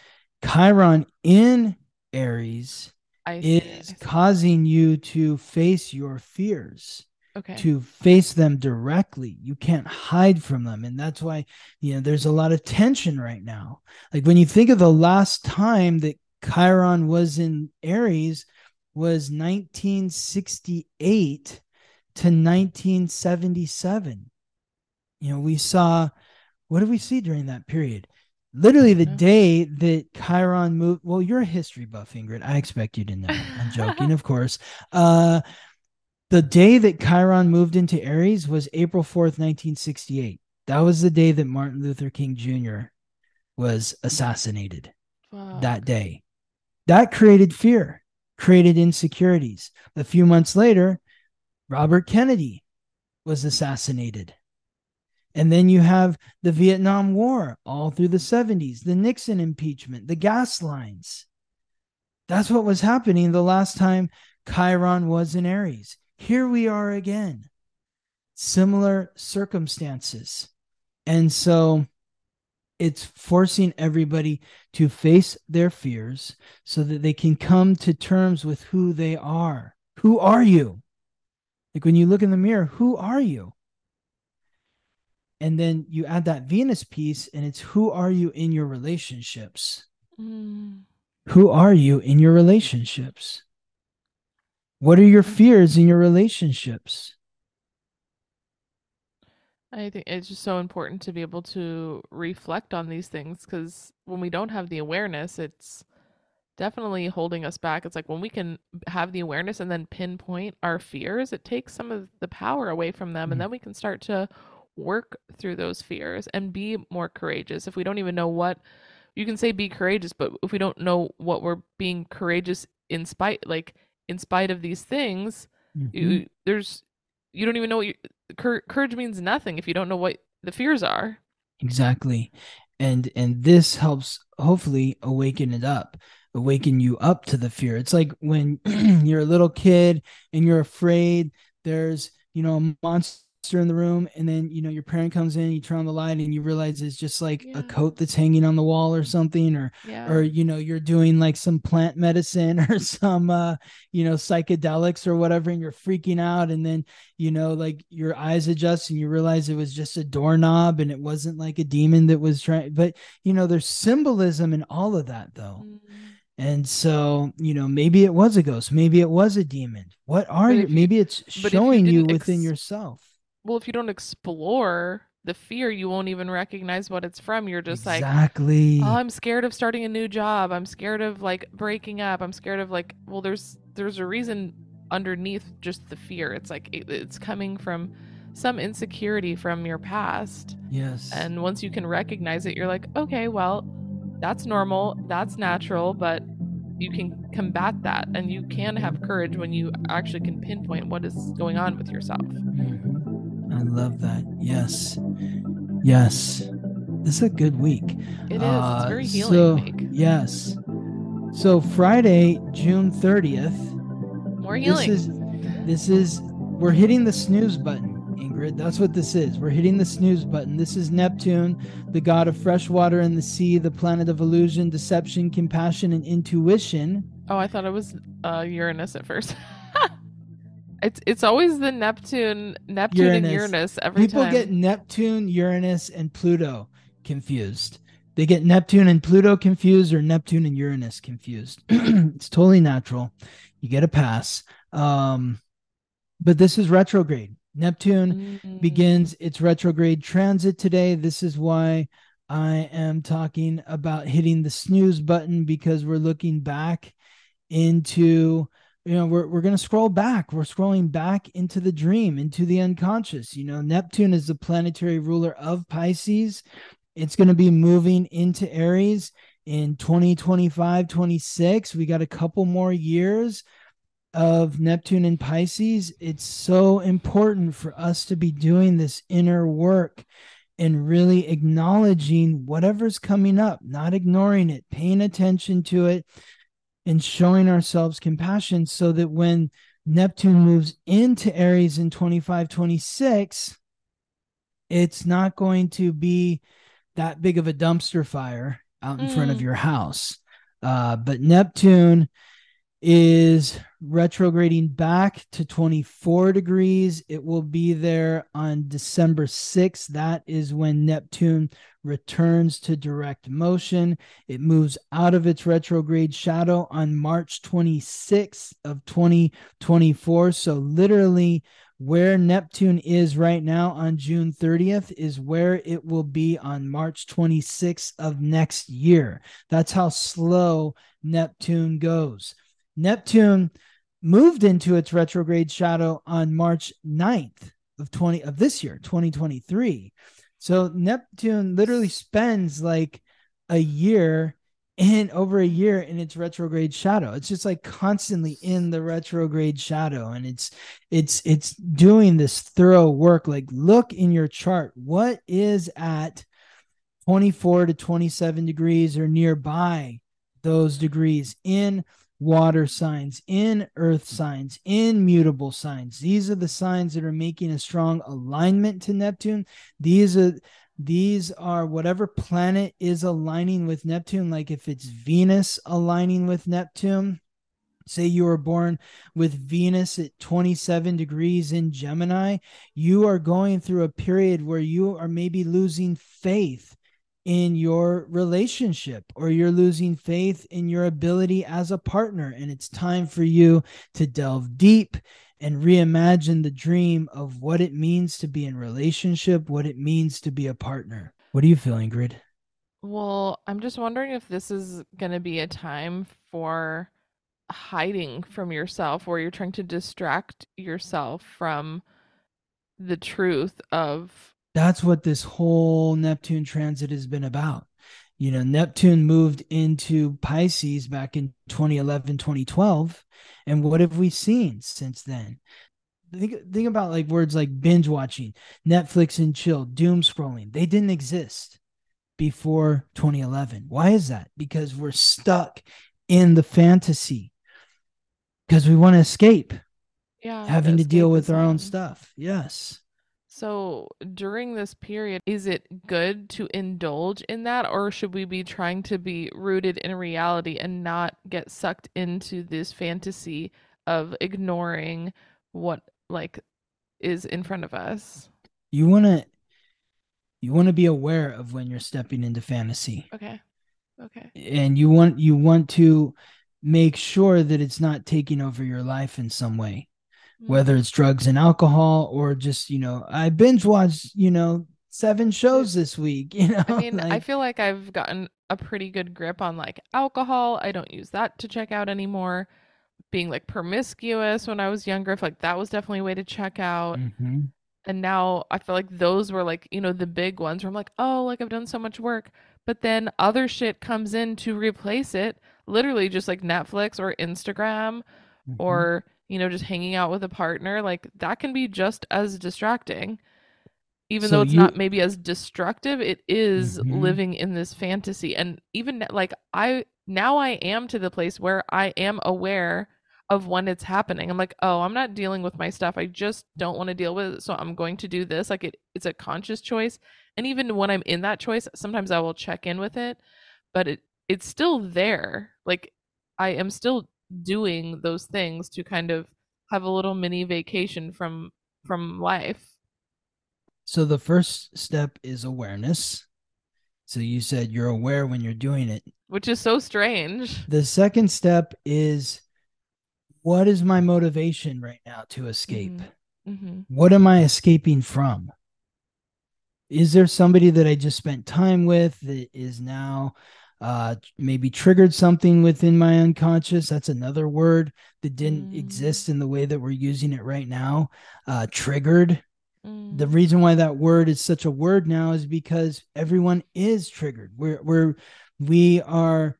[SPEAKER 3] Chiron in Aries.
[SPEAKER 1] I
[SPEAKER 3] is
[SPEAKER 1] see.
[SPEAKER 3] causing you to face your fears,
[SPEAKER 1] Okay.
[SPEAKER 3] to face them directly. You can't hide from them. And that's why, you know, there's a lot of tension right now. Like when you think of the last time that Chiron was in Aries was 1968 to 1977. You know, we saw what did we see during that period? Literally the day that Chiron moved. Well, you're a history buff, Ingrid. I expect you to know. I'm [laughs] joking, of course. Uh, the day that Chiron moved into Aries was April 4th, 1968. That was the day that Martin Luther King Jr. was assassinated
[SPEAKER 1] Fuck.
[SPEAKER 3] that day. That created fear, created insecurities. A few months later, Robert Kennedy was assassinated. And then you have the Vietnam War all through the 70s, the Nixon impeachment, the gas lines. That's what was happening the last time Chiron was in Aries. Here we are again. Similar circumstances. And so it's forcing everybody to face their fears so that they can come to terms with who they are. Who are you? Like when you look in the mirror, who are you? And then you add that Venus piece, and it's who are you in your relationships?
[SPEAKER 1] Mm.
[SPEAKER 3] Who are you in your relationships? What are your fears in your relationships?
[SPEAKER 1] I think it's just so important to be able to reflect on these things because when we don't have the awareness, it's definitely holding us back. It's like when we can have the awareness and then pinpoint our fears, it takes some of the power away from them.
[SPEAKER 3] Mm.
[SPEAKER 1] And then we can start to work through those fears and be more courageous. If we don't even know what you can say be courageous, but if we don't know what we're being courageous in spite like in spite of these things,
[SPEAKER 3] Mhm.
[SPEAKER 1] you, there's you don't even know what you, courage means nothing if you don't know what the fears are.
[SPEAKER 3] Exactly. And and this helps hopefully awaken it up, awaken you up to the fear. It's like when [clears throat] you're a little kid and you're afraid there's, you know, a monster in the room and then, you know, your parent comes in, you turn on the light and you realize it's just like
[SPEAKER 1] Yeah.
[SPEAKER 3] a coat that's hanging on the wall or something or
[SPEAKER 1] Yeah.
[SPEAKER 3] or you know you're doing like some plant medicine [laughs] or some uh you know psychedelics or whatever and you're freaking out and then you know like your eyes adjust and you realize it was just a doorknob and it wasn't like a demon that was trying but you know there's symbolism in all of that though
[SPEAKER 1] Mm.
[SPEAKER 3] and so you know maybe it was a ghost maybe it was a demon what are you
[SPEAKER 1] you-
[SPEAKER 3] maybe it's
[SPEAKER 1] if you
[SPEAKER 3] showing you within
[SPEAKER 1] ex-
[SPEAKER 3] yourself
[SPEAKER 1] well, if you don't explore the fear, you won't even recognize what it's from. You're just like,
[SPEAKER 3] exactly
[SPEAKER 1] oh, I'm scared of starting a new job. I'm scared of like breaking up. I'm scared of like, well, there's there's a reason underneath just the fear. It's like it, it's coming from some insecurity from your past.
[SPEAKER 3] yes
[SPEAKER 1] And once you can recognize it, you're like, okay, well, that's normal, that's natural, but you can combat that and you can have courage when you actually can pinpoint what is going on with yourself.
[SPEAKER 3] Mhm. I love that. Yes. Yes. This is a good week.
[SPEAKER 1] It is.
[SPEAKER 3] Uh,
[SPEAKER 1] it's very healing
[SPEAKER 3] so,
[SPEAKER 1] week.
[SPEAKER 3] Yes. So Friday, June 30th.
[SPEAKER 1] More healing.
[SPEAKER 3] This is this is we're hitting the snooze button, Ingrid. That's what this is. We're hitting the snooze button. This is Neptune, the god of fresh water and the sea, the planet of illusion, deception, compassion, and intuition.
[SPEAKER 1] oh, I thought it was uh, Uranus at first. [laughs] it's it's always the Neptune, Neptune and
[SPEAKER 3] Uranus.
[SPEAKER 1] Uranus every
[SPEAKER 3] People
[SPEAKER 1] time.
[SPEAKER 3] get Neptune, Uranus, and Pluto confused. They get Neptune and Pluto confused or Neptune and Uranus confused. [clears throat] it's totally natural. You get a pass. Um, but this is retrograde. Neptune
[SPEAKER 1] Mm.
[SPEAKER 3] begins its retrograde transit today. This is why I am talking about hitting the snooze button because we're looking back into you know we're we're going to scroll back. We're scrolling back into the dream, into the unconscious. You know, Neptune is the planetary ruler of Pisces. It's going to be moving into Aries in 2025, 26. We got a couple more years of Neptune and Pisces, it's so important for us to be doing this inner work and really acknowledging whatever's coming up, not ignoring it, paying attention to it, and showing ourselves compassion so that when Neptune moves into Aries in 25, 26, it's not going to be that big of a dumpster fire out in front of
[SPEAKER 1] Mm.
[SPEAKER 3] your house. Uh, but Neptune is retrograding back to 24 degrees. It will be there on December 6th. That is when Neptune returns to direct motion. It moves out of its retrograde shadow on March 26th of 2024. So literally where Neptune is right now on June 30th is where it will be on March 26th of next year. That's how slow Neptune goes. Neptune moved into its retrograde shadow on March 9th of 20 of this year, 2023. So Neptune literally spends like a year in over a year in its retrograde shadow. It's just like constantly in the retrograde shadow and it's it's it's doing this thorough work like look in your chart what is at 24 to 27 degrees or nearby those degrees in water signs, in earth signs, in mutable signs. These are the signs that are making a strong alignment to Neptune. These are these are whatever planet is aligning with Neptune, like if it's Venus aligning with Neptune. Say you were born with Venus at 27 degrees in Gemini, you are going through a period where you are maybe losing faith in your relationship or you're losing faith in your ability as a partner. And it's time for you to delve deep and reimagine the dream of what it means to be in relationship, what it means to be a partner. What are you feeling, Grid?
[SPEAKER 1] Well, I'm just wondering if this is going to be a time for hiding from yourself, where you're trying to distract yourself from the truth of.
[SPEAKER 3] That's what this whole Neptune transit has been about. You know, Neptune moved into Pisces back in 2011, 2012. And what have we seen since then? Think, think about like words like binge watching, Netflix and chill, doom scrolling. They didn't exist before 2011. Why is that? Because we're stuck in the fantasy because we want to escape
[SPEAKER 1] Yeah.
[SPEAKER 3] having to deal with our own stuff. Yes.
[SPEAKER 1] So during this period, is it good to indulge in that, or should we be trying to be rooted in reality and not get sucked into this fantasy of ignoring what like is in front of us?
[SPEAKER 3] You want to you want to be aware of when you're stepping into fantasy.
[SPEAKER 1] Okay. Okay.
[SPEAKER 3] And you want you want to make sure that it's not taking over your life in some way. Whether it's drugs and alcohol or just you know i binge watched you know seven shows this week [laughs] you know
[SPEAKER 1] I mean, I feel like I've gotten a pretty good grip on like alcohol. I don't use that to check out anymore. Being like promiscuous when I was younger, I feel like that was definitely a way to check out.
[SPEAKER 3] Mhm.
[SPEAKER 1] And now I feel like those were like, you know, the big ones where I'm like, oh, like I've done so much work. But then other shit comes in to replace it. Literally just like Netflix or Instagram
[SPEAKER 3] Mhm.
[SPEAKER 1] or, you know, just hanging out with a partner. Like that can be just as distracting. Even
[SPEAKER 3] So
[SPEAKER 1] though it's
[SPEAKER 3] you-
[SPEAKER 1] not maybe as destructive, it is
[SPEAKER 3] Mhm.
[SPEAKER 1] living in this fantasy. And even like I now I am to the place where I am aware of when it's happening. I'm like, oh, I'm not dealing with my stuff. I just don't want to deal with it. So I'm going to do this. Like it it's a conscious choice. And even when I'm in that choice, sometimes I will check in with it, but it it's still there. Like I am still doing those things to kind of have a little mini vacation from from life.
[SPEAKER 3] so the first step is awareness. So you said you're aware when you're doing it.
[SPEAKER 1] Which is so strange.
[SPEAKER 3] the second step is what is my motivation right now to escape?
[SPEAKER 1] Hmm
[SPEAKER 3] what am i escaping from? Is there somebody that i just spent time with that is now uh maybe triggered something within my unconscious that's another word that didn't
[SPEAKER 1] Mm.
[SPEAKER 3] exist in the way that we're using it right now uh triggered
[SPEAKER 1] Mm.
[SPEAKER 3] the reason why that word is such a word now is because everyone is triggered we're we're we are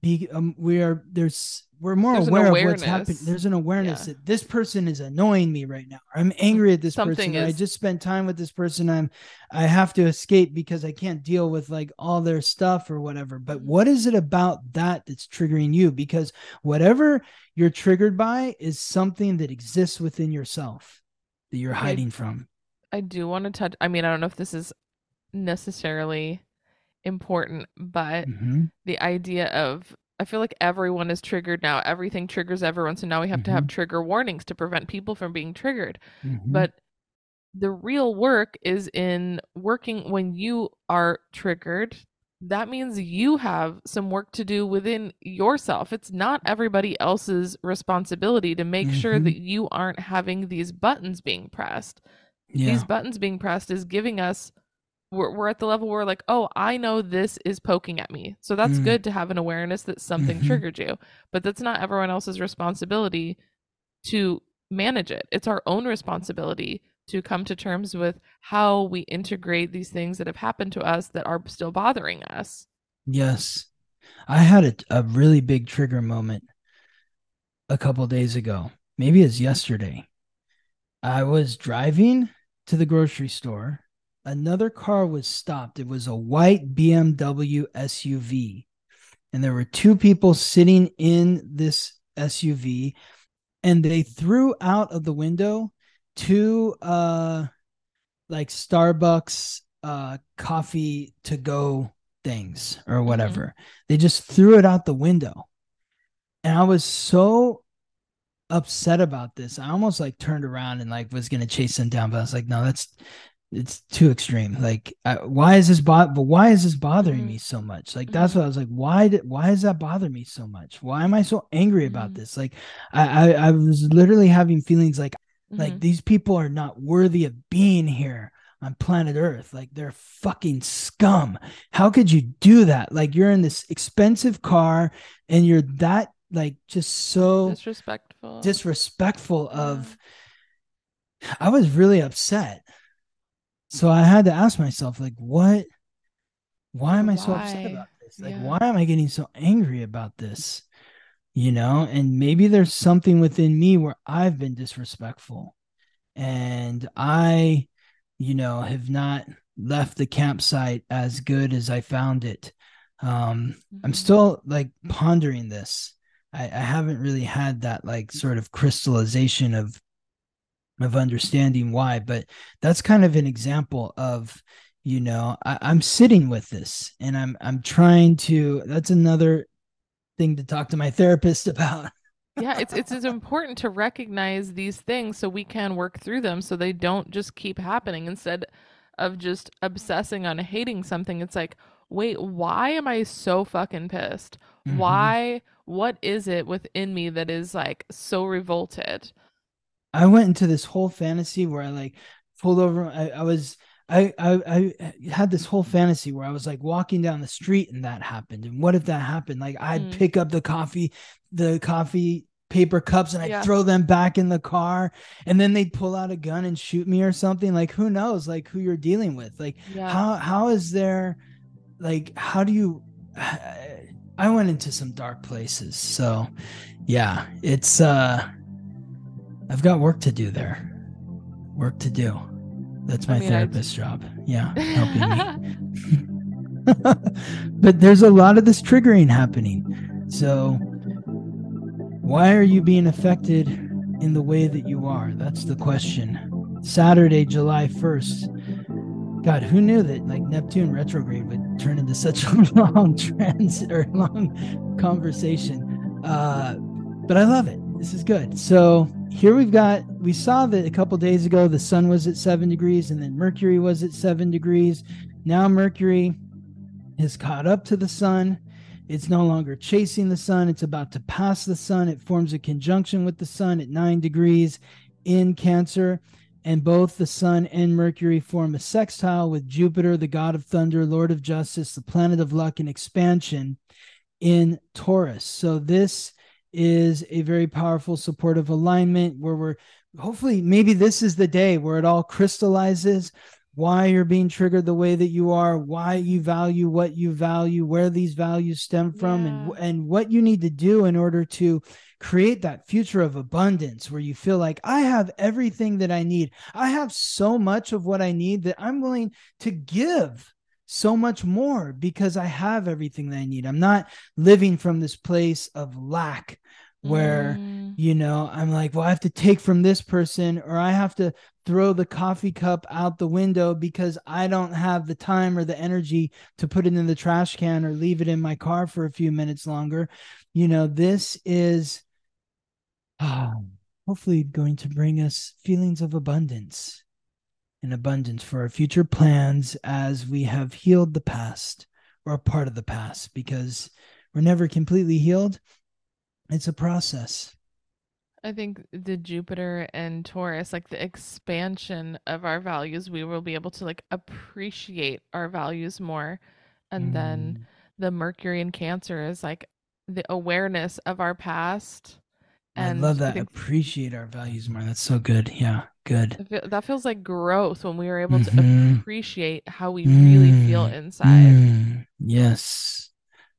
[SPEAKER 3] be um, we are there's we're more
[SPEAKER 1] There's
[SPEAKER 3] aware of what's happening there's an awareness
[SPEAKER 1] Yeah.
[SPEAKER 3] that this person is annoying me right now i'm angry at this
[SPEAKER 1] Something
[SPEAKER 3] person or i just spent time with this person i'm i have to escape because i can't deal with like all their stuff or whatever but
[SPEAKER 1] Mhm.
[SPEAKER 3] what is it about that that's triggering you because whatever you're triggered by is something that exists within yourself that you're hiding from
[SPEAKER 1] I do want to touch. I mean, I don't know if this is necessarily important, but
[SPEAKER 3] Mhm.
[SPEAKER 1] the idea of I feel like everyone is triggered now. Everything triggers everyone, so now we have to have trigger warnings to prevent people from being triggered.
[SPEAKER 3] Mhm.
[SPEAKER 1] But the real work is in working when you are triggered. That means you have some work to do within yourself. It's not everybody else's responsibility to make sure
[SPEAKER 3] Mhm.
[SPEAKER 1] that you aren't having these buttons being pressed
[SPEAKER 3] yeah
[SPEAKER 1] these buttons being pressed is giving us we're, we're at the level where like oh i know this is poking at me so that's
[SPEAKER 3] Mm.
[SPEAKER 1] good to have an awareness that something
[SPEAKER 3] Mhm.
[SPEAKER 1] triggered you but that's not everyone else's responsibility to manage it it's our own responsibility to come to terms with how we integrate these things that have happened to us that are still bothering us
[SPEAKER 3] Yes. I had a, a really big trigger moment a couple days ago. Maybe it's yesterday. I was driving to the grocery store. Another car was stopped. It was a white BMW SUV. And there were two people sitting in this SUV. And they threw out of the window two uh like Starbucks uh coffee to go things or whatever. They just threw it out the window. And I was so upset about this. I almost like turned around and like was going to chase them down, but I was like, no, that's it's too extreme. Like, I, why is this bo- but why is this bothering
[SPEAKER 1] Mhm.
[SPEAKER 3] me so much? Like, that's what I was like, why did why does that bother me so much? Why am I so angry about
[SPEAKER 1] Mhm.
[SPEAKER 3] this? Like, I, I I was literally having feelings like like
[SPEAKER 1] Mhm.
[SPEAKER 3] these people are not worthy of being here on planet Earth. Like they're fucking scum. How could you do that? Like you're in this expensive car and you're that like just so
[SPEAKER 1] Disrespectful.
[SPEAKER 3] disrespectful of I was really upset. So I had to ask myself, like, what why am I so upset about this? Like,
[SPEAKER 1] Yeah.
[SPEAKER 3] why am I getting so angry about this? You know, and maybe there's something within me where I've been disrespectful and I, you know, have not left the campsite as good as I found it. Um, I'm
[SPEAKER 1] Mhm.
[SPEAKER 3] still like pondering this. I, I haven't really had that like sort of crystallization of of understanding why, but that's kind of an example of, you know, I, I'm sitting with this and I'm I'm trying to that's another thing to talk to my therapist [laughs] about.
[SPEAKER 1] yeah, it's it's it's important to recognize these things so we can work through them so they don't just keep happening instead of just obsessing on hating something. It's like, wait, why am I so fucking pissed?
[SPEAKER 3] Mhm.
[SPEAKER 1] Why what is it within me that is like so revolted?
[SPEAKER 3] I went into this whole fantasy where I like pulled over. I, I was I, I I had this whole fantasy where I was like walking down the street and that happened. And what if that happened? Like I'd
[SPEAKER 1] Mm.
[SPEAKER 3] pick up the coffee, the coffee paper cups and I'd
[SPEAKER 1] Yeah.
[SPEAKER 3] throw them back in the car and then they'd pull out a gun and shoot me or something. Like who knows like who you're dealing with. Like
[SPEAKER 1] Yeah.
[SPEAKER 3] how how is there like how do you [sighs] I went into some dark places. So yeah, it's uh I've got work to do there. Work to do. That's
[SPEAKER 1] I
[SPEAKER 3] my
[SPEAKER 1] mean, I-
[SPEAKER 3] therapist's job. Yeah, helping me. [laughs] [laughs] but there's a lot of this triggering happening. So why are you being affected in the way that you are? That's the question. Saturday, July 1st. God, who knew that like Neptune retrograde would turn into such a [laughs] long transit or long conversation? Uh, but I love it. This is good. So here we've got, we saw that a couple days ago the sun was at seven degrees and then Mercury was at seven degrees. Now Mercury is caught up to the sun. It's no longer chasing the sun. It's about to pass the sun. It forms a conjunction with the sun at nine degrees in Cancer. And both the sun and Mercury form a sextile with Jupiter, the god of thunder, lord of justice, the planet of luck and expansion in Taurus. So this is a very powerful supportive alignment where we're hopefully maybe this is the day where it all crystallizes why you're being triggered the way that you are, why you value what you value, where these values stem from, and and what you need to do in order to create that future of abundance where you feel like I have everything that I need. I have so much of what I need that I'm willing to give so much more because I have everything that I need. I'm not living from this place of lack where
[SPEAKER 1] Mm,
[SPEAKER 3] you know i'm like well i have to take from this person or i have to throw the coffee cup out the window because i don't have the time or the energy to put it in the trash can or leave it in my car for a few minutes longer. You know this is ah, [sighs] hopefully going to bring us feelings of abundance and abundance for our future plans as we have healed the past or a part of the past because we're never completely healed it's a process
[SPEAKER 1] I think the Jupiter and Taurus, like the expansion of our values, we will be able to like appreciate our values more. And
[SPEAKER 3] Mm.
[SPEAKER 1] then the Mercury and Cancer is like the awareness of our past.
[SPEAKER 3] I love
[SPEAKER 1] I
[SPEAKER 3] that.
[SPEAKER 1] think
[SPEAKER 3] Appreciate our values more. That's so good. Yeah, good.
[SPEAKER 1] That feels like growth when we are able to
[SPEAKER 3] Mhm.
[SPEAKER 1] appreciate how we really feel
[SPEAKER 3] Mm,
[SPEAKER 1] inside.
[SPEAKER 3] Mm, yes.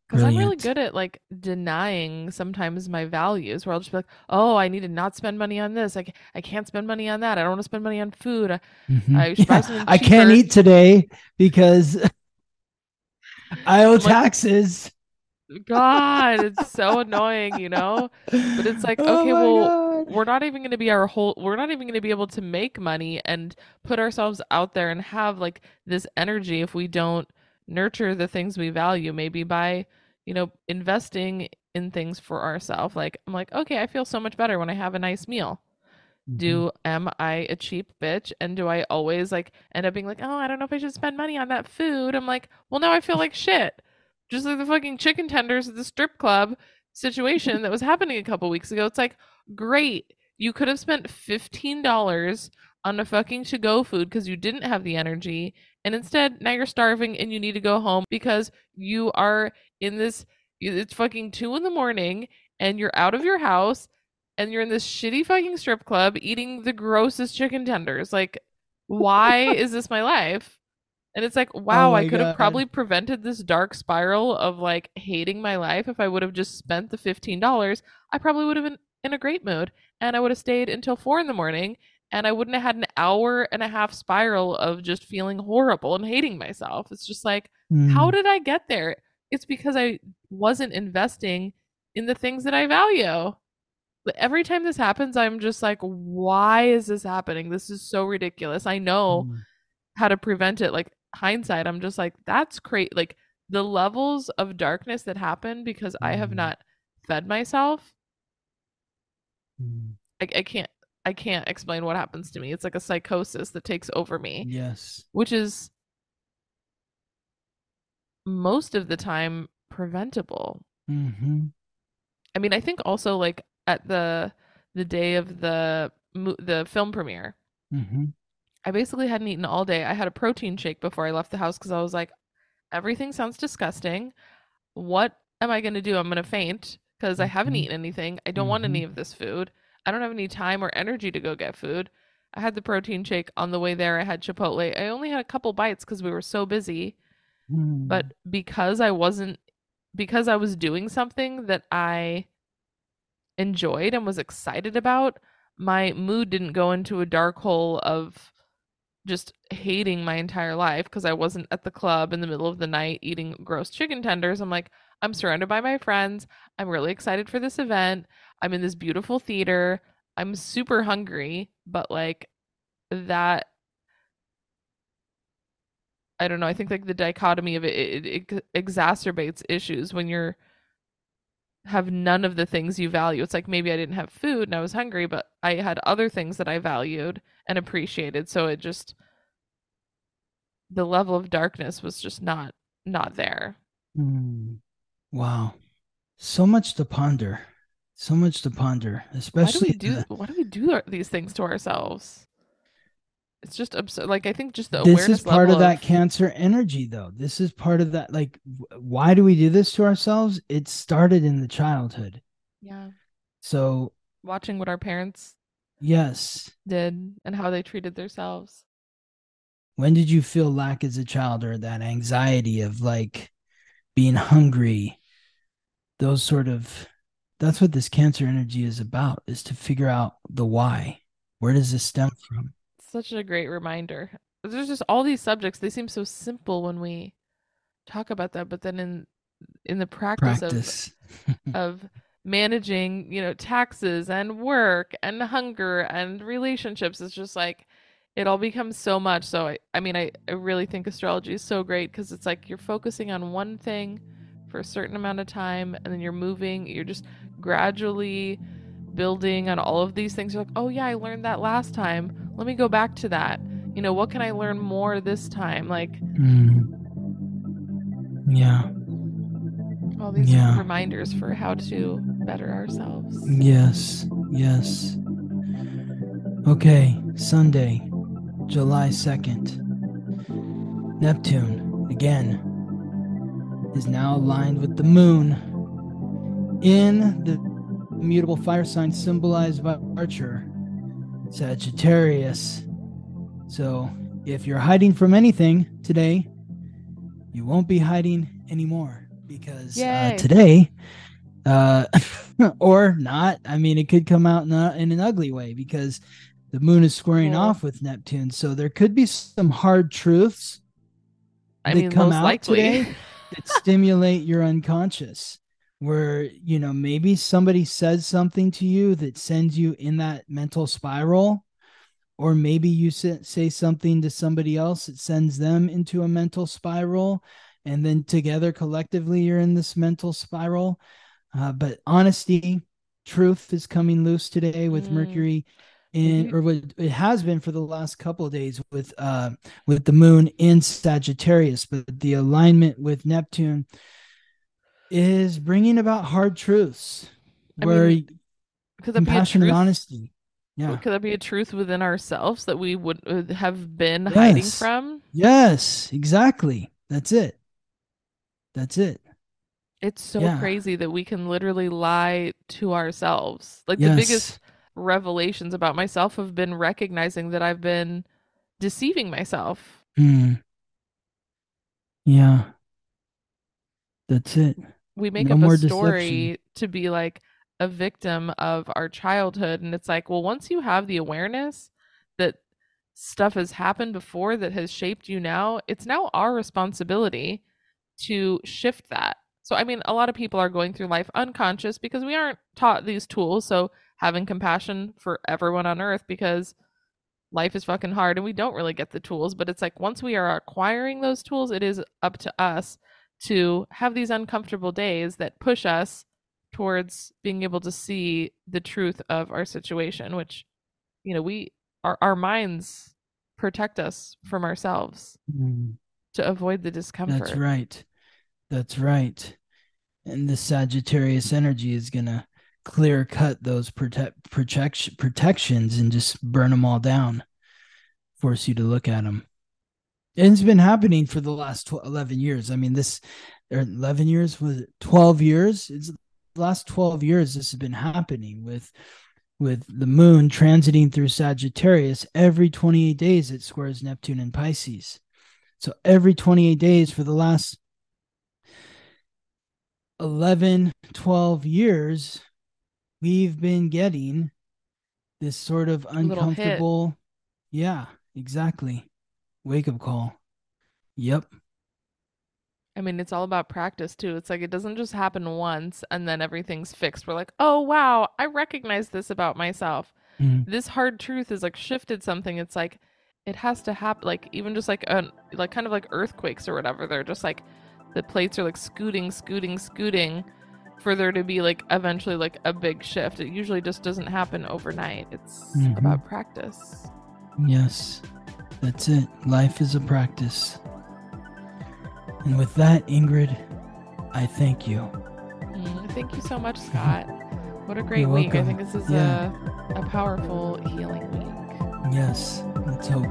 [SPEAKER 1] Because I'm really good at like denying sometimes my values, where I'll just be like, "Oh, I need to not spend money on this. I, I can't spend money on that. I don't want to spend money on food. I-
[SPEAKER 3] Mhm.
[SPEAKER 1] I
[SPEAKER 3] Yeah, I can't eat today because [laughs] I owe
[SPEAKER 1] like-
[SPEAKER 3] taxes.
[SPEAKER 1] God, it's so annoying, you know. But it's like, [laughs]
[SPEAKER 3] Oh
[SPEAKER 1] okay, well,
[SPEAKER 3] God.
[SPEAKER 1] We're not even going to be our whole. We're not even going to be able to make money and put ourselves out there and have like this energy if we don't nurture the things we value. Maybe by you know investing in things for ourselves. Like I'm like, okay, I feel so much better when I have a nice meal. Do mm-hmm. am I a cheap bitch and do I always like end up being like, oh, I don't know if I should spend money on that food? I'm like, well, now I feel like shit. Just like the fucking chicken tenders at the strip club situation that was happening a couple weeks ago. It's like, great. You could have spent $15 on a fucking to go food because you didn't have the energy. And instead, now you're starving and you need to go home because you are in this, it's fucking two in the morning and you're out of your house and you're in this shitty fucking strip club eating the grossest chicken tenders. Like, why [laughs] is this my life? And it's like, wow,
[SPEAKER 3] Oh
[SPEAKER 1] I could have probably prevented this dark spiral of like hating my life if I would have just spent the $15. I probably would have been in a great mood and I would have stayed until four in the morning and I wouldn't have had an hour and a half spiral of just feeling horrible and hating myself. It's just like, how
[SPEAKER 3] Mm.
[SPEAKER 1] did I get there? It's because I wasn't investing in the things that I value. But every time this happens, I'm just like, why is this happening? This is so ridiculous. I know
[SPEAKER 3] Mm.
[SPEAKER 1] how to prevent it. Like hindsight, I'm just like, that's great. Like the levels of darkness that happen because I have
[SPEAKER 3] Mhm.
[SPEAKER 1] not fed myself.
[SPEAKER 3] Mm.
[SPEAKER 1] I, I can't I can't explain what happens to me. It's like a psychosis that takes over me,
[SPEAKER 3] Yes.
[SPEAKER 1] which is most of the time preventable.
[SPEAKER 3] Mm-hmm.
[SPEAKER 1] I mean, I think also like at the the day of the the film premiere,
[SPEAKER 3] Mm-hmm.
[SPEAKER 1] I basically hadn't eaten all day. I had a protein shake before I left the house because I was like, everything sounds disgusting. What am I going to do? I'm going to faint because I haven't
[SPEAKER 3] Mhm.
[SPEAKER 1] eaten anything. I don't want any of this food. I don't have any time or energy to go get food. I had the protein shake on the way there. I had Chipotle. I only had a couple bites because we were so busy.
[SPEAKER 3] Mm.
[SPEAKER 1] But because I wasn't, because I was doing something that I enjoyed and was excited about, my mood didn't go into a dark hole of just hating my entire life because I wasn't at the club in the middle of the night eating gross chicken tenders. I'm like, I'm surrounded by my friends. I'm really excited for this event. I'm in this beautiful theater. I'm super hungry, but like that I don't know. I think like the dichotomy of it, it, it exacerbates issues when you're have none of the things you value. It's like maybe I didn't have food and I was hungry, but I had other things that I valued and appreciated. So it just the level of darkness was just not not there.
[SPEAKER 3] Mm. Wow. So much to ponder. So much to ponder, especially
[SPEAKER 1] Why do we do
[SPEAKER 3] the-
[SPEAKER 1] why do we do these things to ourselves? It's just absurd. Like I think just the
[SPEAKER 3] this
[SPEAKER 1] awareness
[SPEAKER 3] is part
[SPEAKER 1] level
[SPEAKER 3] of that cancer energy though. This is part of that like why do we do this to ourselves? It started in the childhood.
[SPEAKER 1] Yeah,
[SPEAKER 3] so
[SPEAKER 1] watching what our parents
[SPEAKER 3] yes.
[SPEAKER 1] did and how they treated themselves.
[SPEAKER 3] when did you feel lack as a child or that anxiety of like being hungry? Those sort of that's what this cancer energy is about is to figure out the why. Where does this stem from
[SPEAKER 1] such a great reminder. There's just all these subjects. They seem so simple when we talk about that, but then in in the practice,
[SPEAKER 3] practice
[SPEAKER 1] of [laughs] of managing, you know, taxes and work and hunger and relationships, it's just like it all becomes so much. So I, I mean, I, I really think astrology is so great because it's like you're focusing on one thing for a certain amount of time, and then you're moving. You're just gradually building on all of these things. You're like, oh yeah, I learned that last time. Let me go back to that. You know, what can I learn more this time? Like
[SPEAKER 3] Mm. yeah
[SPEAKER 1] all these
[SPEAKER 3] Yeah.
[SPEAKER 1] reminders for how to better ourselves.
[SPEAKER 3] Yes, yes. Okay, Sunday, July 2nd. Neptune, again, is now aligned with the moon in the mutable fire sign symbolized by Archer, Sagittarius. So, if you're hiding from anything today, you won't be hiding anymore because uh, today, uh, [laughs] or not. I mean, it could come out in, a, in an ugly way because the moon is squaring
[SPEAKER 1] Cool.
[SPEAKER 3] off with Neptune. So there could be some hard truths
[SPEAKER 1] I
[SPEAKER 3] that
[SPEAKER 1] mean,
[SPEAKER 3] come
[SPEAKER 1] most
[SPEAKER 3] out
[SPEAKER 1] likely.
[SPEAKER 3] today that [laughs] stimulate your unconscious. Where you know maybe somebody says something to you that sends you in that mental spiral, or maybe you say, something to somebody else that sends them into a mental spiral, and then together collectively you're in this mental spiral. Uh, but honesty, truth is coming loose today with
[SPEAKER 1] Mm.
[SPEAKER 3] Mercury in or what it has been for the last couple of days with uh with the moon in Sagittarius, but the alignment with Neptune is bringing about hard truths
[SPEAKER 1] I
[SPEAKER 3] where
[SPEAKER 1] mean, Because it'd be a
[SPEAKER 3] compassion and honesty. Yeah.
[SPEAKER 1] Could that be a truth within ourselves that we would uh, have been hiding from?
[SPEAKER 3] Yes, exactly. That's it. That's it.
[SPEAKER 1] It's so
[SPEAKER 3] Yeah.
[SPEAKER 1] crazy that we can literally lie to ourselves. Like the biggest revelations about myself have been recognizing that I've been deceiving myself.
[SPEAKER 3] Hmm. Yeah. That's it.
[SPEAKER 1] We make
[SPEAKER 3] No
[SPEAKER 1] up a
[SPEAKER 3] deception.
[SPEAKER 1] story to be like a victim of our childhood. And it's like, well, once you have the awareness that stuff has happened before that has shaped you now, it's now our responsibility to shift that. So, I mean, a lot of people are going through life unconscious because we aren't taught these tools. So, having compassion for everyone on earth because life is fucking hard and we don't really get the tools. But it's like once we are acquiring those tools, it is up to us to have these uncomfortable days that push us towards being able to see the truth of our situation, which, you know, we, our, our minds protect us from ourselves
[SPEAKER 3] Hmm.
[SPEAKER 1] to avoid the discomfort.
[SPEAKER 3] That's right. That's right. And the Sagittarius energy is gonna clear cut those protect protection protections and just burn them all down. Force you to look at them. And it's been happening for the last 12, 11 years. I mean, this er, 11 years was it 12 years? It's the last 12 years this has been happening with with the moon transiting through Sagittarius every 28 days it squares Neptune and Pisces. So every 28 days for the last 11, 12 years, we've been getting this sort of uncomfortable. Yeah, exactly. Wake up call. Yep.
[SPEAKER 1] I mean, it's all about practice too. It's like it doesn't just happen once and then everything's fixed. We're like, oh, wow, I recognize this about myself.
[SPEAKER 3] Mm.
[SPEAKER 1] This hard truth is like shifted something. It's like it has to happen. Like, even just like, an, like kind of like earthquakes or whatever. They're just like the plates are like scooting, scooting, scooting for there to be like eventually like a big shift. It usually just doesn't happen overnight. It's
[SPEAKER 3] Mhm.
[SPEAKER 1] about practice.
[SPEAKER 3] Yes, that's it. Life is a practice. And with that, Ingrid, I thank you.
[SPEAKER 1] Mm, thank you so much, [laughs] Scott. What a great
[SPEAKER 3] You're
[SPEAKER 1] week. I think this is
[SPEAKER 3] Yeah.
[SPEAKER 1] a, a powerful healing week.
[SPEAKER 3] Yes, let's hope.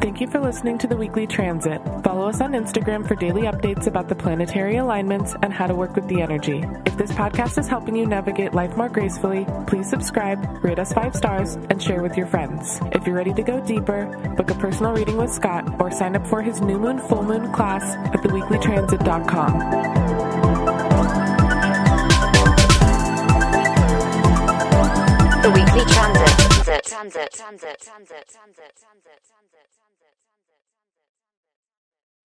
[SPEAKER 7] Thank you for listening to the Weekly Transit. Follow us on Instagram for daily updates about the planetary alignments and how to work with the energy. If this podcast is helping you navigate life more gracefully, please subscribe, rate us five stars, and share with your friends. If you're ready to go deeper, book a personal reading with Scott or sign up for his new moon, full moon class at theweeklytransit.com.
[SPEAKER 2] The Weekly Transit. Transit. Transit. Transit. Transit. Transit.